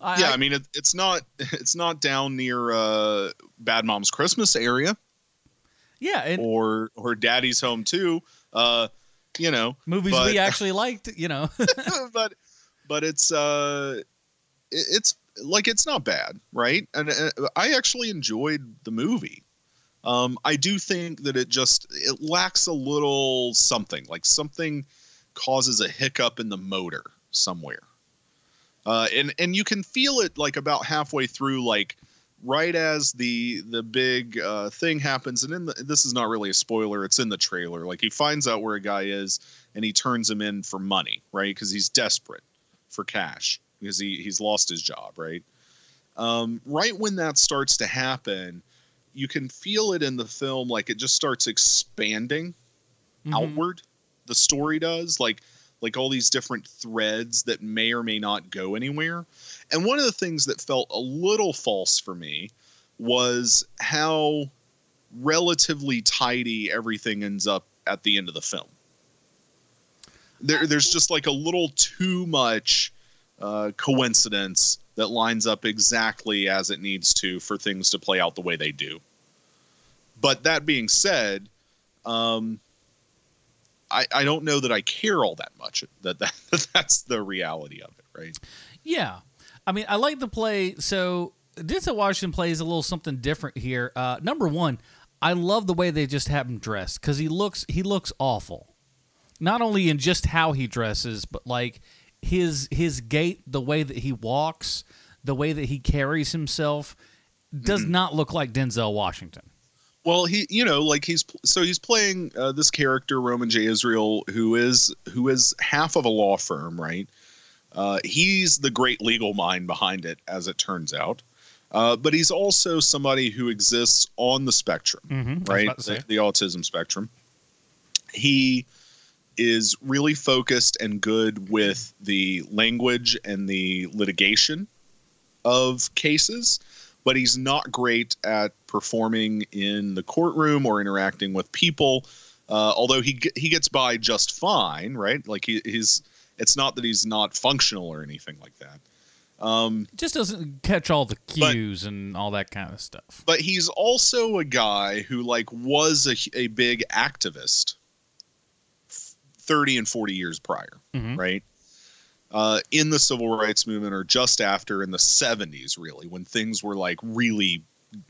Speaker 2: I,
Speaker 1: yeah, I mean it, it's not it's not down near uh, Bad Mom's Christmas area
Speaker 2: Yeah, and
Speaker 1: or or Daddy's Home too. Uh, you know,
Speaker 2: movies
Speaker 1: but-
Speaker 2: we actually liked, you know.
Speaker 1: but but it's uh it- it's like it's not bad right? And uh, i actually enjoyed the movie. Um i do think that it just it lacks a little something like something causes a hiccup in the motor somewhere. Uh and and you can feel it like about halfway through like right as the the big uh, thing happens and in the, this is not really a spoiler it's in the trailer. Like he finds out where a guy is and he turns him in for money right? Because he's desperate for cash because he he's lost his job right? Um, right when that starts to happen you can feel it in the film like it just starts expanding outward. The story does like like all these different threads that may or may not go anywhere. And one of the things that felt a little false for me was how relatively tidy everything ends up at the end of the film. There, there's just like a little too much uh, coincidence that lines up exactly as it needs to for things to play out the way they do. But that being said, um, I, I don't know that I care all that much. That, that that's the reality of it, right?
Speaker 2: Yeah, I mean, I like the play. So Denzel Washington plays a little something different here. Uh, number one, I love the way they just have him dressed because he looks he looks awful. Not only in just how he dresses, but like his his gait, the way that he walks, the way that he carries himself, does not look like Denzel Washington.
Speaker 1: Well, he, you know, like he's so he's playing uh, this character Roman J. Israel, who is who is half of a law firm, right? Uh, he's the great legal mind behind it, as it turns out. Uh, but he's also somebody who exists on the spectrum,
Speaker 2: Mhm,
Speaker 1: right?
Speaker 2: about to say.
Speaker 1: The, the autism spectrum. He is really focused and good with the language and the litigation of cases, but he's not great at performing in the courtroom or interacting with people. Uh, although he he gets by just fine, right? Like he, he's it's not that he's not functional or anything like that. Um,
Speaker 2: Just doesn't catch all the cues and all that kind of stuff.
Speaker 1: but he's also a guy who like was a, a big activist 30 and 40 years prior
Speaker 2: Mhm.
Speaker 1: right uh, in the civil rights movement or just after in the 70s really when things were like really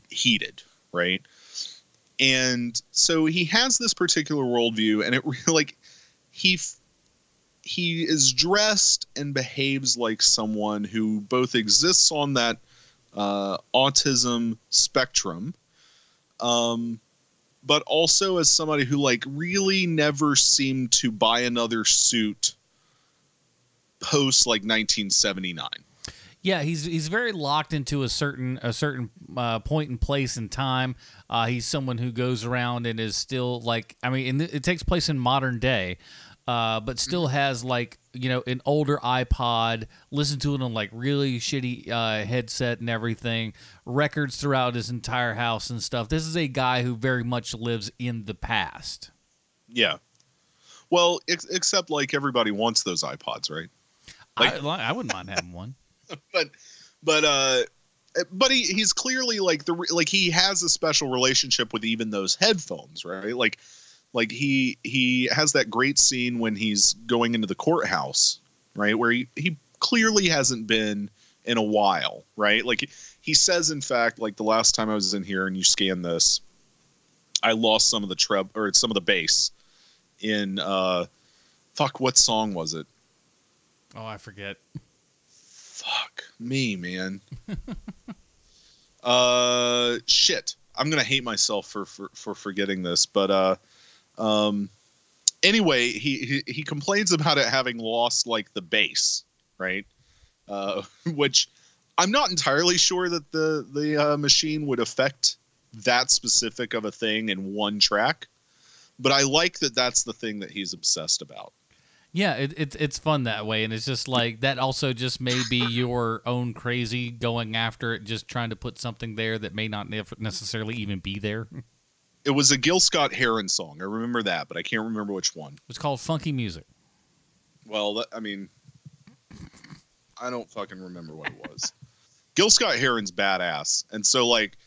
Speaker 1: heated right and so he has this particular worldview and it really like he he is dressed and behaves like someone who both exists on that uh, autism spectrum um, but also as somebody who like really never seemed to buy another suit post like 1979
Speaker 2: Yeah, he's he's very locked into a certain a certain uh, point and place in time. Uh, he's someone who goes around and is still like I mean, and it takes place in modern day, uh, but still has like you know an older iPod, listen to it on like really shitty uh, headset and everything, records throughout his entire house and stuff. This is a guy who very much lives in the past.
Speaker 1: Yeah. Well, ex- except like everybody wants those iPods, right?
Speaker 2: I, I wouldn't mind having one.
Speaker 1: but but uh but he he's clearly like the like he has a special relationship with even those headphones right like like he he has that great scene when he's going into the courthouse right where he he clearly hasn't been in a while right like he says in fact like the last time i was in here and you scan this i lost some of the treb or some of the bass in uh fuck what song was it
Speaker 2: Oh, I forget.
Speaker 1: Fuck me, man. uh, shit. I'm gonna hate myself for for, for forgetting this, but uh, um, anyway, he, he he complains about it having lost like the bass, right? Uh, which I'm not entirely sure that the the uh, machine would affect that specific of a thing in one track, but I like that that's the thing that he's obsessed about.
Speaker 2: Yeah, it, it's it's fun that way, and it's just like that. Also, just may be your own crazy going after it, just trying to put something there that may not necessarily even be there.
Speaker 1: It was a Gil Scott Heron song. I remember that, but I can't remember which one.
Speaker 2: It's called Funky Music.
Speaker 1: Well, that, I mean, I don't fucking remember what it was. Gil Scott Heron's badass, and so like,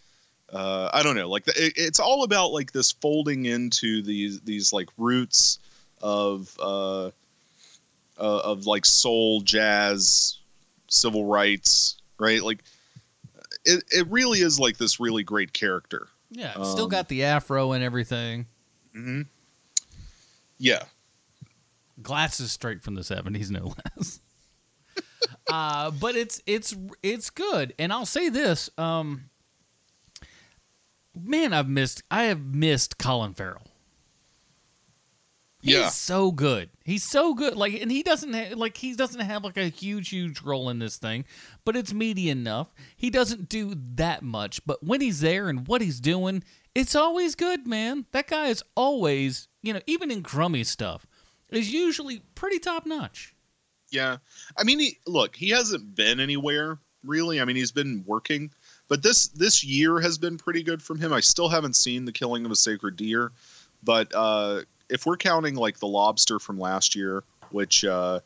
Speaker 1: uh, I don't know, like the, it, it's all about like this folding into these these like roots of uh, uh, of like soul, jazz, civil rights, right? Like, it it really is like this really great character.
Speaker 2: Yeah, it's still
Speaker 1: Um,
Speaker 2: got the afro and everything.
Speaker 1: hmm Yeah,
Speaker 2: Glasses straight from the seventies, no less. uh, but it's it's it's good, and I'll say this, um, man, I've missed I have missed Colin Farrell. He's
Speaker 1: Yeah.
Speaker 2: so good. He's so good. Like, and he doesn't ha- like he doesn't have like a huge, huge role in this thing, but it's meaty enough. He doesn't do that much, but when he's there and what he's doing, it's always good, man. That guy is always, you know, even in crummy stuff, is usually pretty top notch.
Speaker 1: Yeah. I mean, he, look, he hasn't been anywhere really. I mean, he's been working, but this this year has been pretty good from him. I still haven't seen The Killing of a Sacred Deer, but uh, if we're counting like The Lobster from last year, which uh,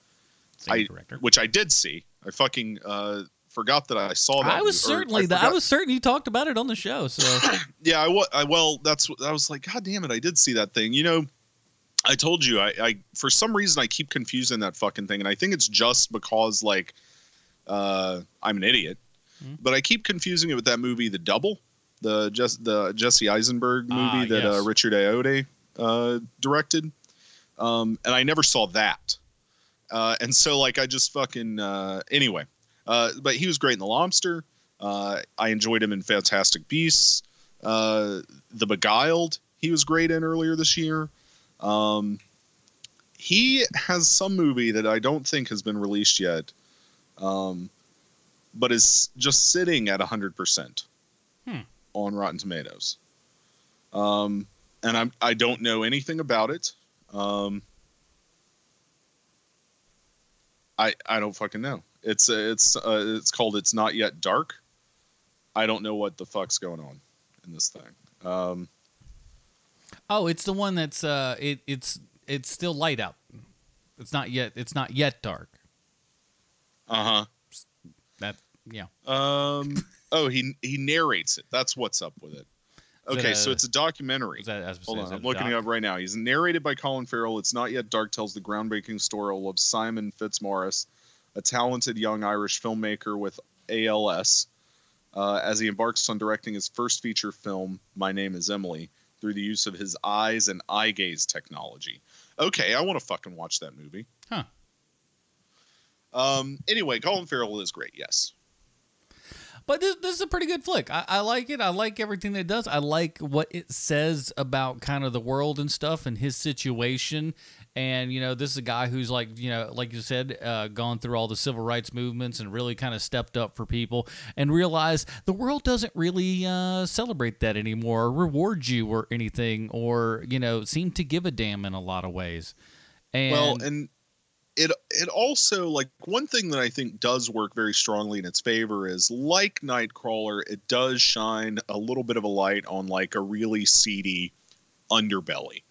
Speaker 2: Same
Speaker 1: I
Speaker 2: director.
Speaker 1: which I did see, I fucking uh, forgot that I saw that.
Speaker 2: I was
Speaker 1: movie,
Speaker 2: certainly that I was certain you talked about it on the show. So
Speaker 1: yeah, I, I well, that's what I was like. God damn it, I did see that thing. You know, I told you, I, I for some reason I keep confusing that fucking thing, and I think it's just because like uh, I'm an idiot, but I keep confusing it with that movie, The Double, the just the Jesse Eisenberg movie
Speaker 2: Ah,
Speaker 1: that uh. Richard Ayoade uh, directed, um, and I never saw that, uh, and so like I just fucking uh, anyway. Uh, but he was great in The Lobster. Uh, I enjoyed him in Fantastic Beasts. Uh, the Beguiled, he was great in earlier this year. Um, he has some movie that I don't think has been released yet, um, but is just sitting at 100%
Speaker 2: Hmm.
Speaker 1: on Rotten Tomatoes. Um, and I'm, I don't know anything about it. Um, I, I don't fucking know. It's uh, it's uh, it's called It's Not Yet Dark. I don't know what the fuck's going on in this thing. Um,
Speaker 2: Oh, it's the one that's uh it it's it's still light out. It's not yet it's not yet dark.
Speaker 1: uh huh.
Speaker 2: That yeah.
Speaker 1: Um. oh, he he narrates it. That's what's up with it. Okay,
Speaker 2: that
Speaker 1: so it's a documentary.
Speaker 2: That,
Speaker 1: Hold on, I'm looking it up right now. He's narrated by Colin Farrell. It's not yet dark. Tells the groundbreaking story of Simon Fitzmaurice, a talented young Irish filmmaker with ALS, uh, as he embarks on directing his first feature film, My Name Is Emily, through the use of his eyes and eye gaze technology. Okay, I want to fucking watch that movie.
Speaker 2: Huh.
Speaker 1: Um. Anyway, Colin Farrell is great. Yes.
Speaker 2: But this this is a pretty good flick. I, I like it. I like everything that it does. I like what it says about kind of the world and stuff and his situation. And you know, this is a guy who's like you know, like you said, uh, gone through all the civil rights movements and really kind of stepped up for people and realized the world doesn't really uh, celebrate that anymore, or reward you or anything, or you know, seem to give a damn in a lot of ways. And
Speaker 1: well, and it it also like one thing that I think does work very strongly in its favor is like Nightcrawler, it does shine a little bit of a light on like a really seedy underbelly.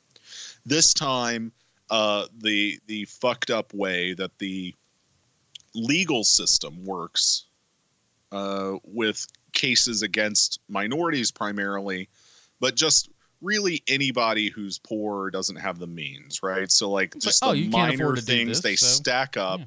Speaker 1: This time, uh, the the fucked up way that the legal system works uh, with cases against minorities primarily, but just really anybody who's poor doesn't have the means, right? So like
Speaker 2: It's
Speaker 1: just
Speaker 2: like, oh,
Speaker 1: the minor
Speaker 2: afford to do
Speaker 1: things
Speaker 2: this,
Speaker 1: they
Speaker 2: so-
Speaker 1: stack up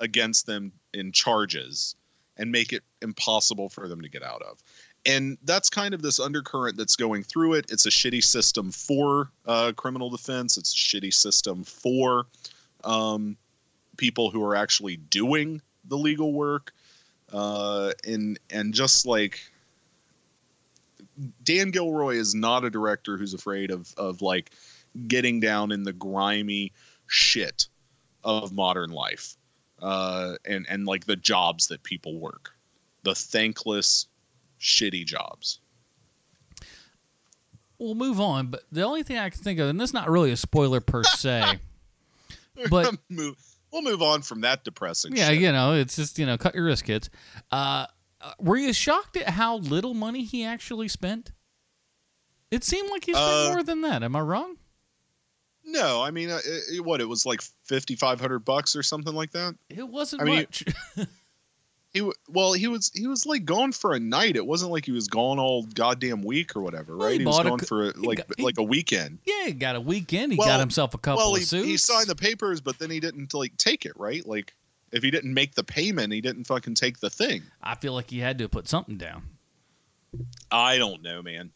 Speaker 1: against them in charges and make it impossible for them to get out of. And that's kind of this undercurrent that's going through it. It's a shitty system for uh, criminal defense. It's a shitty system for um, people who are actually doing the legal work. Uh, and and just like Dan Gilroy is not a director who's afraid of of like getting down in the grimy shit of modern life uh, and and like the jobs that people work, the thankless, shitty jobs.
Speaker 2: We'll move on, but the only thing I can think of, and this is not really a spoiler per se, but
Speaker 1: move, we'll move on from that depressing.
Speaker 2: yeah,
Speaker 1: shit.
Speaker 2: you know, it's just you know, cut your wrist, kids. Uh, uh, were you shocked at how little money he actually spent? It seemed like he spent
Speaker 1: Uh,
Speaker 2: more than that. Am I wrong?
Speaker 1: No, I mean, uh, it, what it was like fifty five hundred bucks or something like that.
Speaker 2: It wasn't
Speaker 1: I mean,
Speaker 2: much.
Speaker 1: He well, he was he was like gone for a night. It wasn't like he was gone all goddamn week or whatever,
Speaker 2: Well,
Speaker 1: right?
Speaker 2: he
Speaker 1: he was
Speaker 2: bought a
Speaker 1: gone for
Speaker 2: he
Speaker 1: like
Speaker 2: got- he-
Speaker 1: like a weekend.
Speaker 2: yeah, he got a weekend. He
Speaker 1: Well-
Speaker 2: got himself a couple
Speaker 1: well,
Speaker 2: of
Speaker 1: he,
Speaker 2: suits.
Speaker 1: he signed the papers, but then he didn't like take it, right? Like if he didn't make the payment, he didn't fucking take the thing.
Speaker 2: I feel like he had to put something down.
Speaker 1: I don't know, man.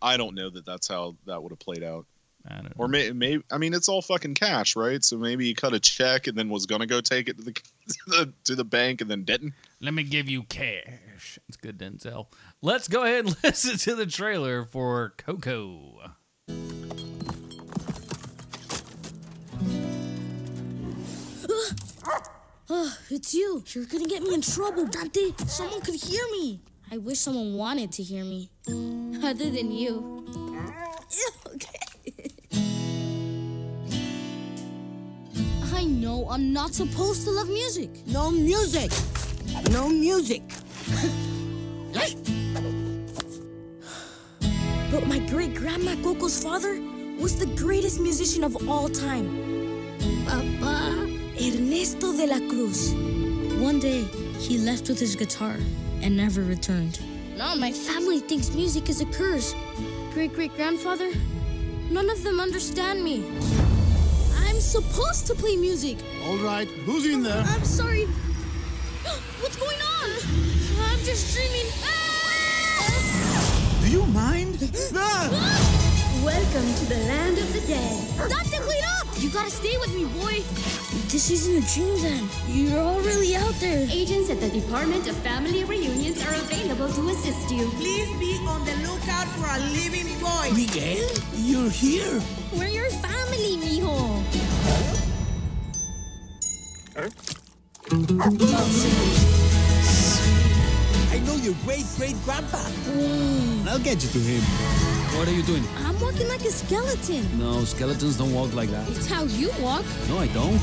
Speaker 1: I don't know that that's how that would have played out.
Speaker 2: I don't
Speaker 1: Or may, maybe I mean it's all fucking cash, right? So maybe he cut a check and then was gonna go take it to the to the, to the bank and then didn't.
Speaker 2: Let me give you cash. It's good, Denzel. Let's go ahead and listen to the trailer for Coco.
Speaker 13: Oh, it's you. You're gonna get me in trouble, Dante. Someone could hear me. I wish someone wanted to hear me. Other than you. okay. I know I'm not supposed to love music.
Speaker 14: No music. No music.
Speaker 13: But my great grandma Coco's father was the greatest musician of all time. Papa. Ernesto de la Cruz. One day, he left with his guitar and never returned. Now my family thinks music is a curse. Great great grandfather, none of them understand me. I'm supposed to play music.
Speaker 15: All right, who's in there?
Speaker 13: I'm sorry. What's going on? I'm just dreaming.
Speaker 15: Do you mind? Ah!
Speaker 13: Welcome to the land of the dead. Dante, wait up! You gotta stay with me, boy. This isn't a dream then. You're all really out there.
Speaker 16: Agents at the Department of Family Reunions are available to assist you.
Speaker 14: Please be on the lookout for a living boy.
Speaker 15: Miguel, you're here.
Speaker 13: We're your family, mijo.
Speaker 15: I know your great great grandpa. Mm. I'll get you to him. What are you doing?
Speaker 13: I'm walking like a skeleton.
Speaker 8: No, skeletons don't walk like that.
Speaker 13: It's how you walk.
Speaker 8: No, I don't.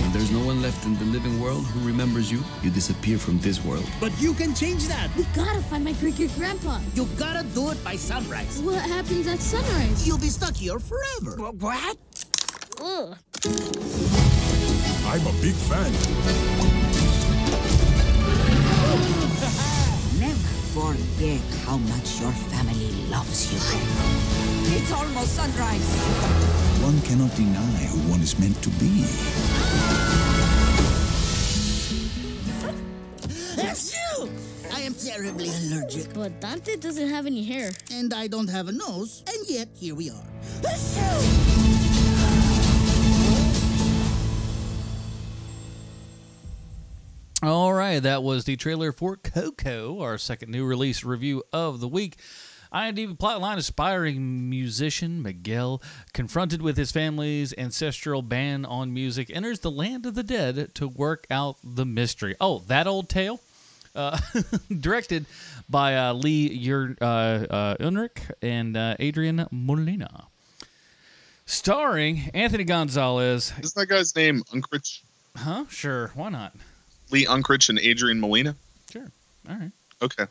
Speaker 8: When there's no one left in the living world who remembers you, you disappear from this world.
Speaker 15: But you can change that.
Speaker 13: We gotta find my great great grandpa.
Speaker 14: You gotta do it by sunrise.
Speaker 13: What happens at sunrise?
Speaker 14: You'll be stuck here forever. What?
Speaker 13: Ugh.
Speaker 12: I'm a big fan.
Speaker 14: Forget how much your family loves you. It's almost sunrise.
Speaker 5: One cannot deny who one is meant to be.
Speaker 14: That's you! I am terribly allergic.
Speaker 13: But Dante doesn't have any hair.
Speaker 14: And I don't have a nose, and yet here we are.
Speaker 2: All right, that was the trailer for Coco, our second new release review of the week. IMDb plotline aspiring musician Miguel, confronted with his family's ancestral ban on music, enters the land of the dead to work out the mystery. Oh, that old tale? Uh, directed by uh, Lee Ur- uh, uh, Unrich and uh, Adrian Molina. Starring Anthony Gonzalez.
Speaker 1: Isn't that guy's name Unkrich?
Speaker 2: Huh? Sure. Why not?
Speaker 1: Lee Unkrich and Adrian Molina?
Speaker 2: Sure. All right.
Speaker 1: Okay.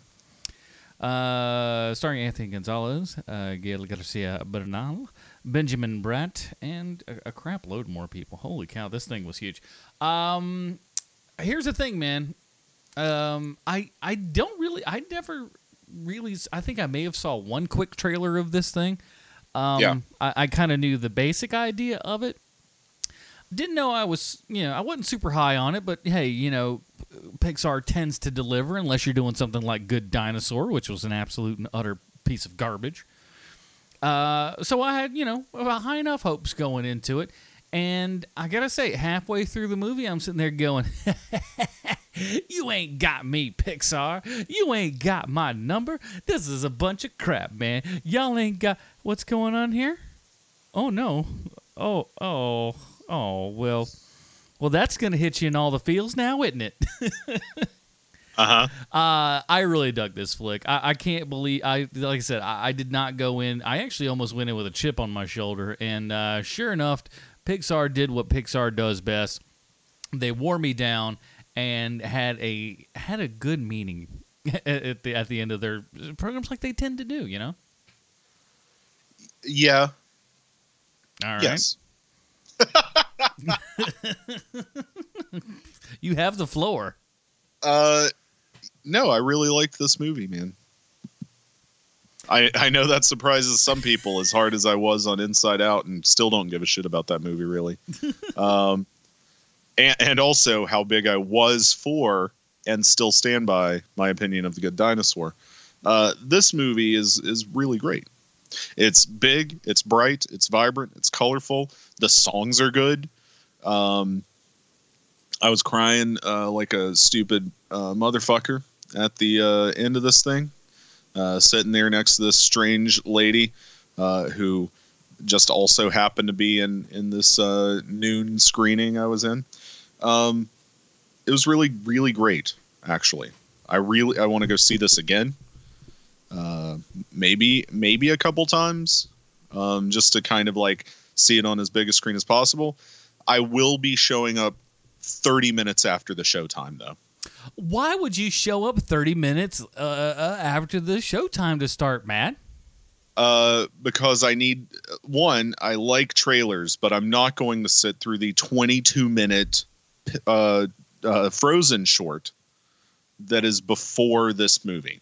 Speaker 2: Uh, starring Anthony Gonzalez, uh, Gael Garcia Bernal, Benjamin Bratt, and a, a crap load more people. Holy cow, this thing was huge. Um, here's the thing, man. Um, I I don't really, I never really, I think I may have saw one quick trailer of this thing. Um,
Speaker 1: Yeah.
Speaker 2: I, I kind of knew the basic idea of it. Didn't know I was, you know, I wasn't super high on it, but hey, you know, Pixar tends to deliver unless you're doing something like Good Dinosaur, which was an absolute and utter piece of garbage. Uh, so I had, you know, about high enough hopes going into it. And I gotta say, halfway through the movie, I'm sitting there going, You ain't got me, Pixar. You ain't got my number. This is a bunch of crap, man. Y'all ain't got. What's going on here? Oh, no. Oh, oh, oh, well. Well, that's going to hit you in all the feels now, isn't it?
Speaker 1: Uh huh.
Speaker 2: Uh, I really dug this flick. I, I can't believe I like I said I, I did not go in. I actually almost went in with a chip on my shoulder, and uh, sure enough, Pixar did what Pixar does best. They wore me down and had a had a good meaning at the at the end of their programs, like they tend to do. You know.
Speaker 1: Yeah.
Speaker 2: All right.
Speaker 1: Yes.
Speaker 2: You have the floor.
Speaker 1: Uh, no, I really liked this movie, man. I I know that surprises some people as hard as I was on Inside Out, and still don't give a shit about that movie, really. um, and and also how big I was for, and still stand by my opinion of the Good Dinosaur. Uh, this movie is is really great. It's big, it's bright, it's vibrant, it's colorful. The songs are good. Um, I was crying uh, like a stupid uh, motherfucker at the uh, end of this thing, uh, sitting there next to this strange lady uh, who just also happened to be in in this uh, noon screening I was in. Um, it was really really great, actually. I really I want to go see this again. Uh, maybe maybe a couple times, um, just to kind of like see it on as big a screen as possible. I will be showing up 30 minutes after the showtime though.
Speaker 2: Why would you show up 30 minutes uh, uh, after the showtime to start, Matt?
Speaker 1: Uh, because I need one, I like trailers, but I'm not going to sit through the 22 minute uh, uh, Frozen short that is before this movie.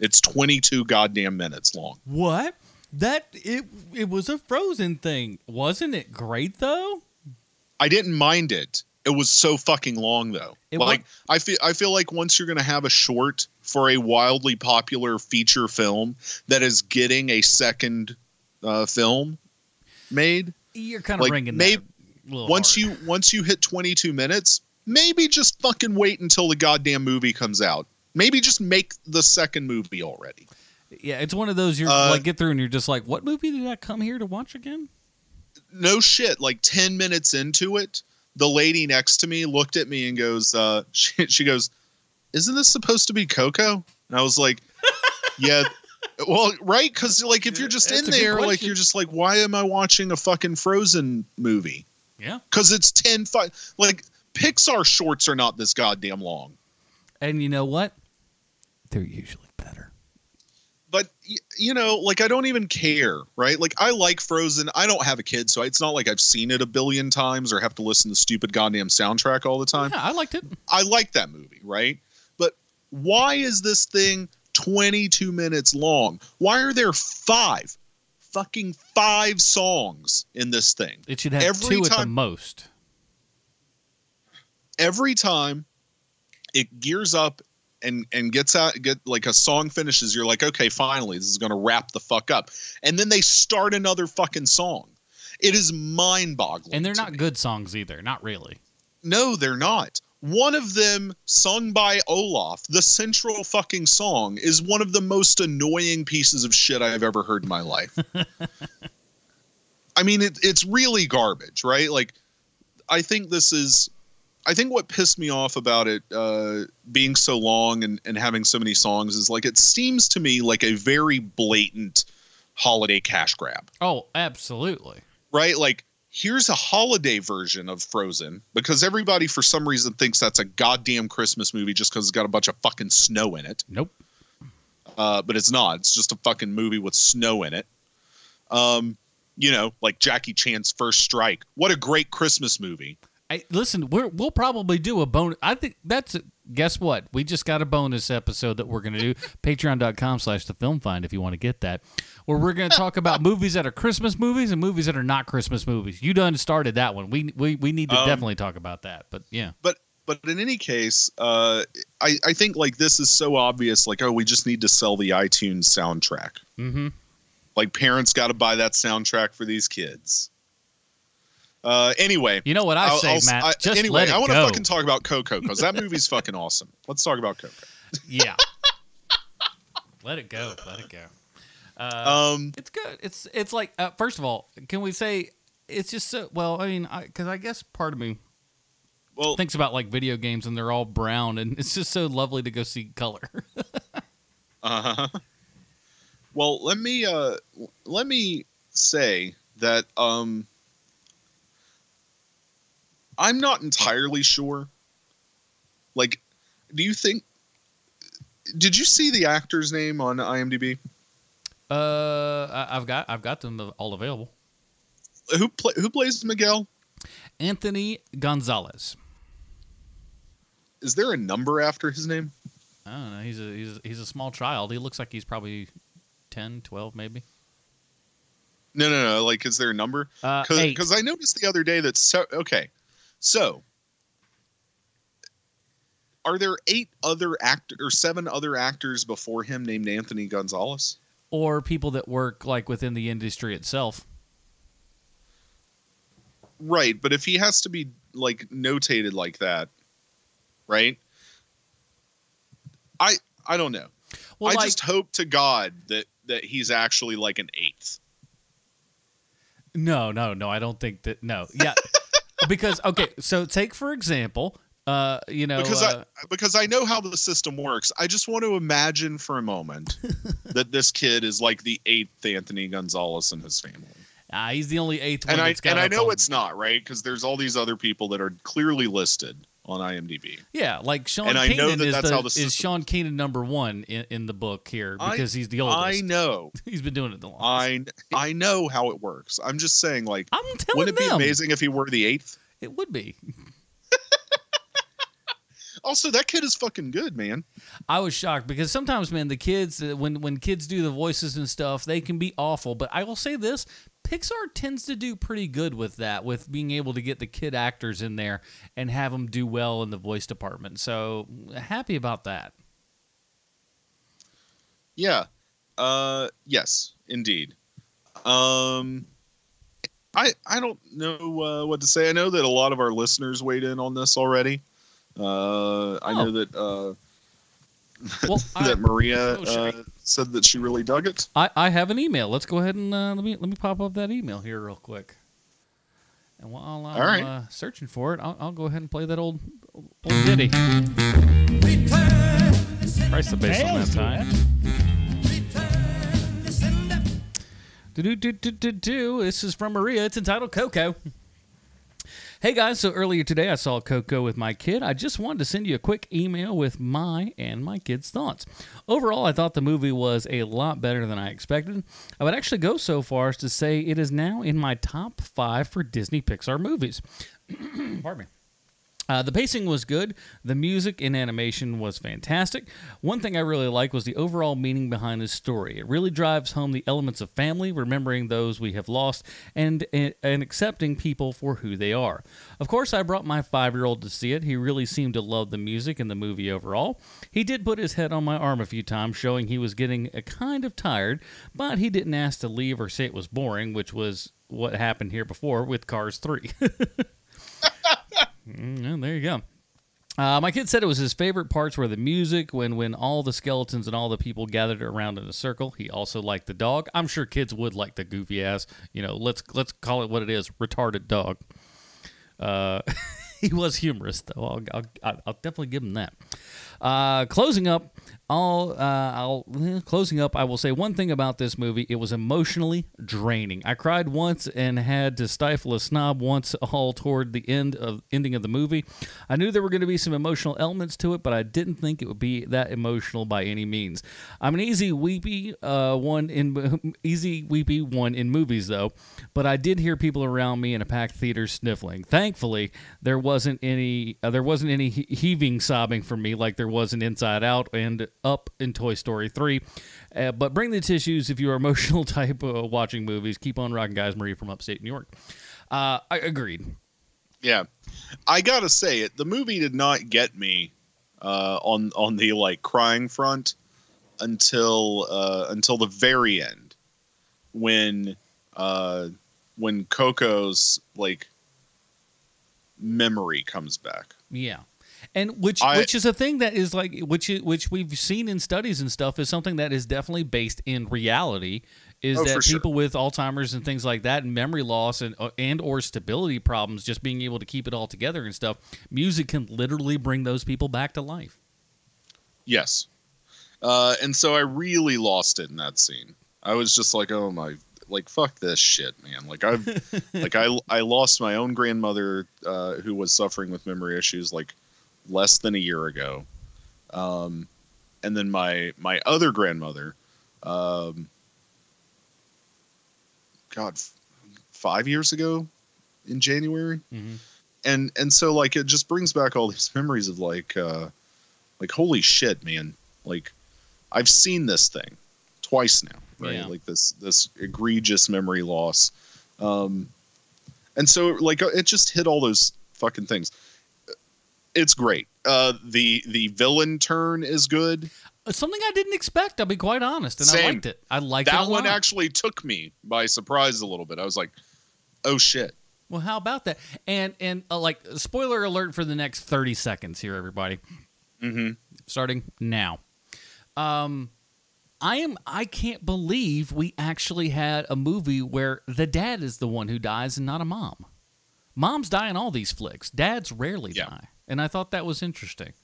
Speaker 1: It's 22 goddamn minutes long.
Speaker 2: What? That it it was a Frozen thing, wasn't it? Great though.
Speaker 1: I didn't mind it. It was so fucking long though.
Speaker 2: It
Speaker 1: like I feel I feel like once you're going to have a short for a wildly popular feature film that is getting a second uh, film made,
Speaker 2: You're kind of
Speaker 1: like
Speaker 2: ringing
Speaker 1: maybe
Speaker 2: that.
Speaker 1: once
Speaker 2: hard.
Speaker 1: you once you hit 22 minutes, maybe just fucking wait until the goddamn movie comes out. Maybe just make the second movie already.
Speaker 2: Yeah, it's one of those you're
Speaker 1: Uh,
Speaker 2: like get through and you're just like, what movie did I come here to watch again?
Speaker 1: no shit like 10 minutes into it the lady next to me looked at me and goes uh she, she goes isn't this supposed to be coco and i was like yeah well right because like if you're just
Speaker 2: That's
Speaker 1: in there like you're just like why am i watching a fucking frozen movie
Speaker 2: Yeah.
Speaker 1: because it's 10 fi- like pixar shorts are not this goddamn long
Speaker 2: And you know what? They're usually better.
Speaker 1: but you know like i don't even care right like i like frozen i don't have a kid so it's not like i've seen it a billion times or have to listen to stupid goddamn soundtrack all the time
Speaker 2: Yeah, I liked it.
Speaker 1: i like that movie right but why is this thing 22 minutes long why are there five fucking five songs in this thing
Speaker 2: It should have
Speaker 1: Every
Speaker 2: two at the
Speaker 1: time-
Speaker 2: most.
Speaker 1: every time it gears up and and gets out get like a song finishes you're like okay finally this is going to wrap the fuck up. And then they start another fucking song. It is mind boggling
Speaker 2: And they're not good songs either. Not really.
Speaker 1: no they're not. One of them sung by olaf the central fucking song is one of the most annoying pieces of shit i've ever heard in my life. I mean it, it's really garbage right? Like i think this is I think what pissed me off about it uh, being so long and, and having so many songs is like it seems to me like a very blatant holiday cash grab,
Speaker 2: Oh, absolutely.
Speaker 1: right? Like, here's a holiday version of Frozen because everybody, for some reason, thinks that's a goddamn Christmas movie just because it's got a bunch of fucking snow in it.
Speaker 2: Nope.
Speaker 1: Uh, but it's not. It's just a fucking movie with snow in it. Um, you know, like Jackie Chan's First Strike. What a great Christmas movie.
Speaker 2: I, listen, we're, we'll probably do a bonus. I think that's a, guess what? We just got a bonus episode that we're going to do. Patreon.com slash the film find if you want to get that. Where we're going to talk about movies that are Christmas movies and movies that are not Christmas movies. You done started that one. We we, we need to
Speaker 1: Um,
Speaker 2: definitely talk about that. But yeah.
Speaker 1: But but in any case, uh, I I think like this is so obvious. Like, oh, we just need to sell the iTunes soundtrack.
Speaker 2: Mm-hmm.
Speaker 1: Like, parents got to buy that soundtrack for these kids. Uh, anyway,
Speaker 2: You know what I
Speaker 1: I'll-
Speaker 2: say,
Speaker 1: I'll-
Speaker 2: Matt?
Speaker 1: I-
Speaker 2: Just
Speaker 1: anyway, I want to fucking talk about Coco because that movie's fucking awesome. Let's talk about Coco.
Speaker 2: Yeah. let it go. Let it go. Uh,
Speaker 1: Um,
Speaker 2: it's good. It's it's like uh, first of all, can we say it's just so well? I mean, because I, guess part of me
Speaker 1: well
Speaker 2: thinks about like video games and they're all brown, and it's just so lovely to go see color.
Speaker 1: Uh-huh. Well, let me uh let me say that um I'm not entirely sure. Like do you think did you see the actor's name on IMDb?
Speaker 2: uh, I, I've got I've got them all available.
Speaker 1: Who play, who plays Miguel?
Speaker 2: Anthony Gonzalez.
Speaker 1: Is there a number after his name?
Speaker 2: I don't know. He's a he's a, he's a small child. He looks like he's probably 10, 12 maybe.
Speaker 1: No, no, no. Like, is there a number?
Speaker 2: Uh.
Speaker 1: Because I noticed the other day that so okay, so are there eight other act or seven other actors before him named Anthony Gonzalez?
Speaker 2: Or people that work like within the industry itself.
Speaker 1: Right, but if he has to be like notated like that, right? I I don't know.
Speaker 2: Well,
Speaker 1: I
Speaker 2: like-
Speaker 1: just hope to God that that he's actually like an eighth.
Speaker 2: No, no, no. I don't think that. No, yeah, because okay. So take for example, uh, you know,
Speaker 1: because
Speaker 2: uh,
Speaker 1: I because I know how the system works. I just want to imagine for a moment that this kid is like the eighth Anthony Gonzalez in his family.
Speaker 2: ah, he's the only eighth one.
Speaker 1: And I and I know
Speaker 2: on-
Speaker 1: it's not right because there's all these other people that are clearly listed on IMDb.
Speaker 2: Yeah, like Sean
Speaker 1: And I know
Speaker 2: Keenan
Speaker 1: that
Speaker 2: is,
Speaker 1: that's
Speaker 2: the,
Speaker 1: how the
Speaker 2: is Sean Keenan number one in, in the book here
Speaker 1: I-
Speaker 2: because he's the oldest.
Speaker 1: I know.
Speaker 2: he's been doing it the longest.
Speaker 1: I I know how it works. I'm just saying, like,
Speaker 2: I'm telling
Speaker 1: wouldn't it be amazing if he were the eighth?
Speaker 2: It would be.
Speaker 1: Also, that kid is fucking good, man.
Speaker 2: I was shocked because sometimes, man, the kids uh, when when kids do the voices and stuff, they can be awful. But I will say this: Pixar tends to do pretty good with that, with being able to get the kid actors in there and have them do well in the voice department. So happy about that.
Speaker 1: Yeah. Uh yes, indeed. Um I I don't know uh, what to say. I know that a lot of our listeners weighed in on this already. Uh I know that uh
Speaker 2: Well, I-
Speaker 1: that Maria
Speaker 2: Oh,
Speaker 1: uh, said that she really dug it.
Speaker 2: I, I have an email. Let's go ahead and uh, let me let me pop up that email here real quick. And while I'm
Speaker 1: All right.
Speaker 2: uh, searching for it, I'll, I'll go ahead and play that old old ditty. Price the bass on that time. Do do do do do do. This is from Maria. It's entitled Coco. Hey guys, so earlier today I saw Coco with my kid. I just wanted to send you a quick email with my and my kid's thoughts. Overall, I thought the movie was a lot better than I expected. I would actually go so far as to say it is now in my top five for Disney Pixar movies. Pardon me. Uh, the pacing was good. The music and animation was fantastic. One thing I really liked was the overall meaning behind the story. It really drives home the elements of family, remembering those we have lost, and and accepting people for who they are. Of course, I brought my five-year-old to see it. He really seemed to love the music and the movie overall. He did put his head on my arm a few times, showing he was getting a kind of tired, but he didn't ask to leave or say it was boring, which was what happened here before with Cars 3. Mm, there you go. Uh, my kid said it was his favorite parts were the music when when all the skeletons and all the people gathered around in a circle. He also liked the dog. I'm sure kids would like the goofy ass, you know, let's let's call it what it is, retarded dog. Uh, he was humorous though. I'll, I'll, I'll definitely give him that. Uh, closing up, I'll, uh, I'll eh, closing up. I will say one thing about this movie: it was emotionally draining. I cried once and had to stifle a snob once, all toward the end of ending of the movie. I knew there were going to be some emotional elements to it, but I didn't think it would be that emotional by any means. I'm an easy weepy uh, one in easy weepy one in movies though, but I did hear people around me in a packed theater sniffling. Thankfully, there wasn't any uh, there wasn't any heaving sobbing for me like there was in Inside Out and Up in Toy Story 3. Uh, but bring the tissues if you're emotional type of watching movies. Keep on rocking, guys. Marie from upstate New York. Uh, I agreed.
Speaker 1: Yeah, I gotta say it. The movie did not get me uh, on on the like crying front until uh, until the very end when uh, when Coco's like memory comes back.
Speaker 2: Yeah. And which
Speaker 1: I-
Speaker 2: which is a thing that is like which which we've seen in studies and stuff is something that is definitely based in reality is
Speaker 1: Oh,
Speaker 2: that
Speaker 1: for sure.
Speaker 2: people with Alzheimer's and things like that and memory loss and uh, and or stability problems just being able to keep it all together and stuff music can literally bring those people back to life.
Speaker 1: Yes. Uh, and so I really lost it in that scene. I was just like, oh my, like fuck this shit, man. Like I've, like I, I lost my own grandmother uh, who was suffering with memory issues like less than a year ago, um, and then my my other grandmother, um, God, f- five years ago in January, and and so like it just brings back all these memories of like. Uh, like holy shit man. Like i've seen this thing twice now right?
Speaker 2: Yeah.
Speaker 1: like this this egregious memory loss. Um and so like it just hit all those fucking things it's great uh the the villain turn is good
Speaker 2: Uh, Something I didn't expect, I'll be quite honest, and I liked it. I liked
Speaker 1: that
Speaker 2: it a
Speaker 1: one actually took me by surprise a little bit i was like oh shit
Speaker 2: Well, how about that? And and uh, like spoiler alert for the next 30 seconds here everybody.
Speaker 1: mm-hmm.
Speaker 2: starting now. Um, I am. I can't believe we actually had a movie where the dad is the one who dies and not a mom. Moms die in all these flicks. Dads rarely die, and I thought that was interesting. And-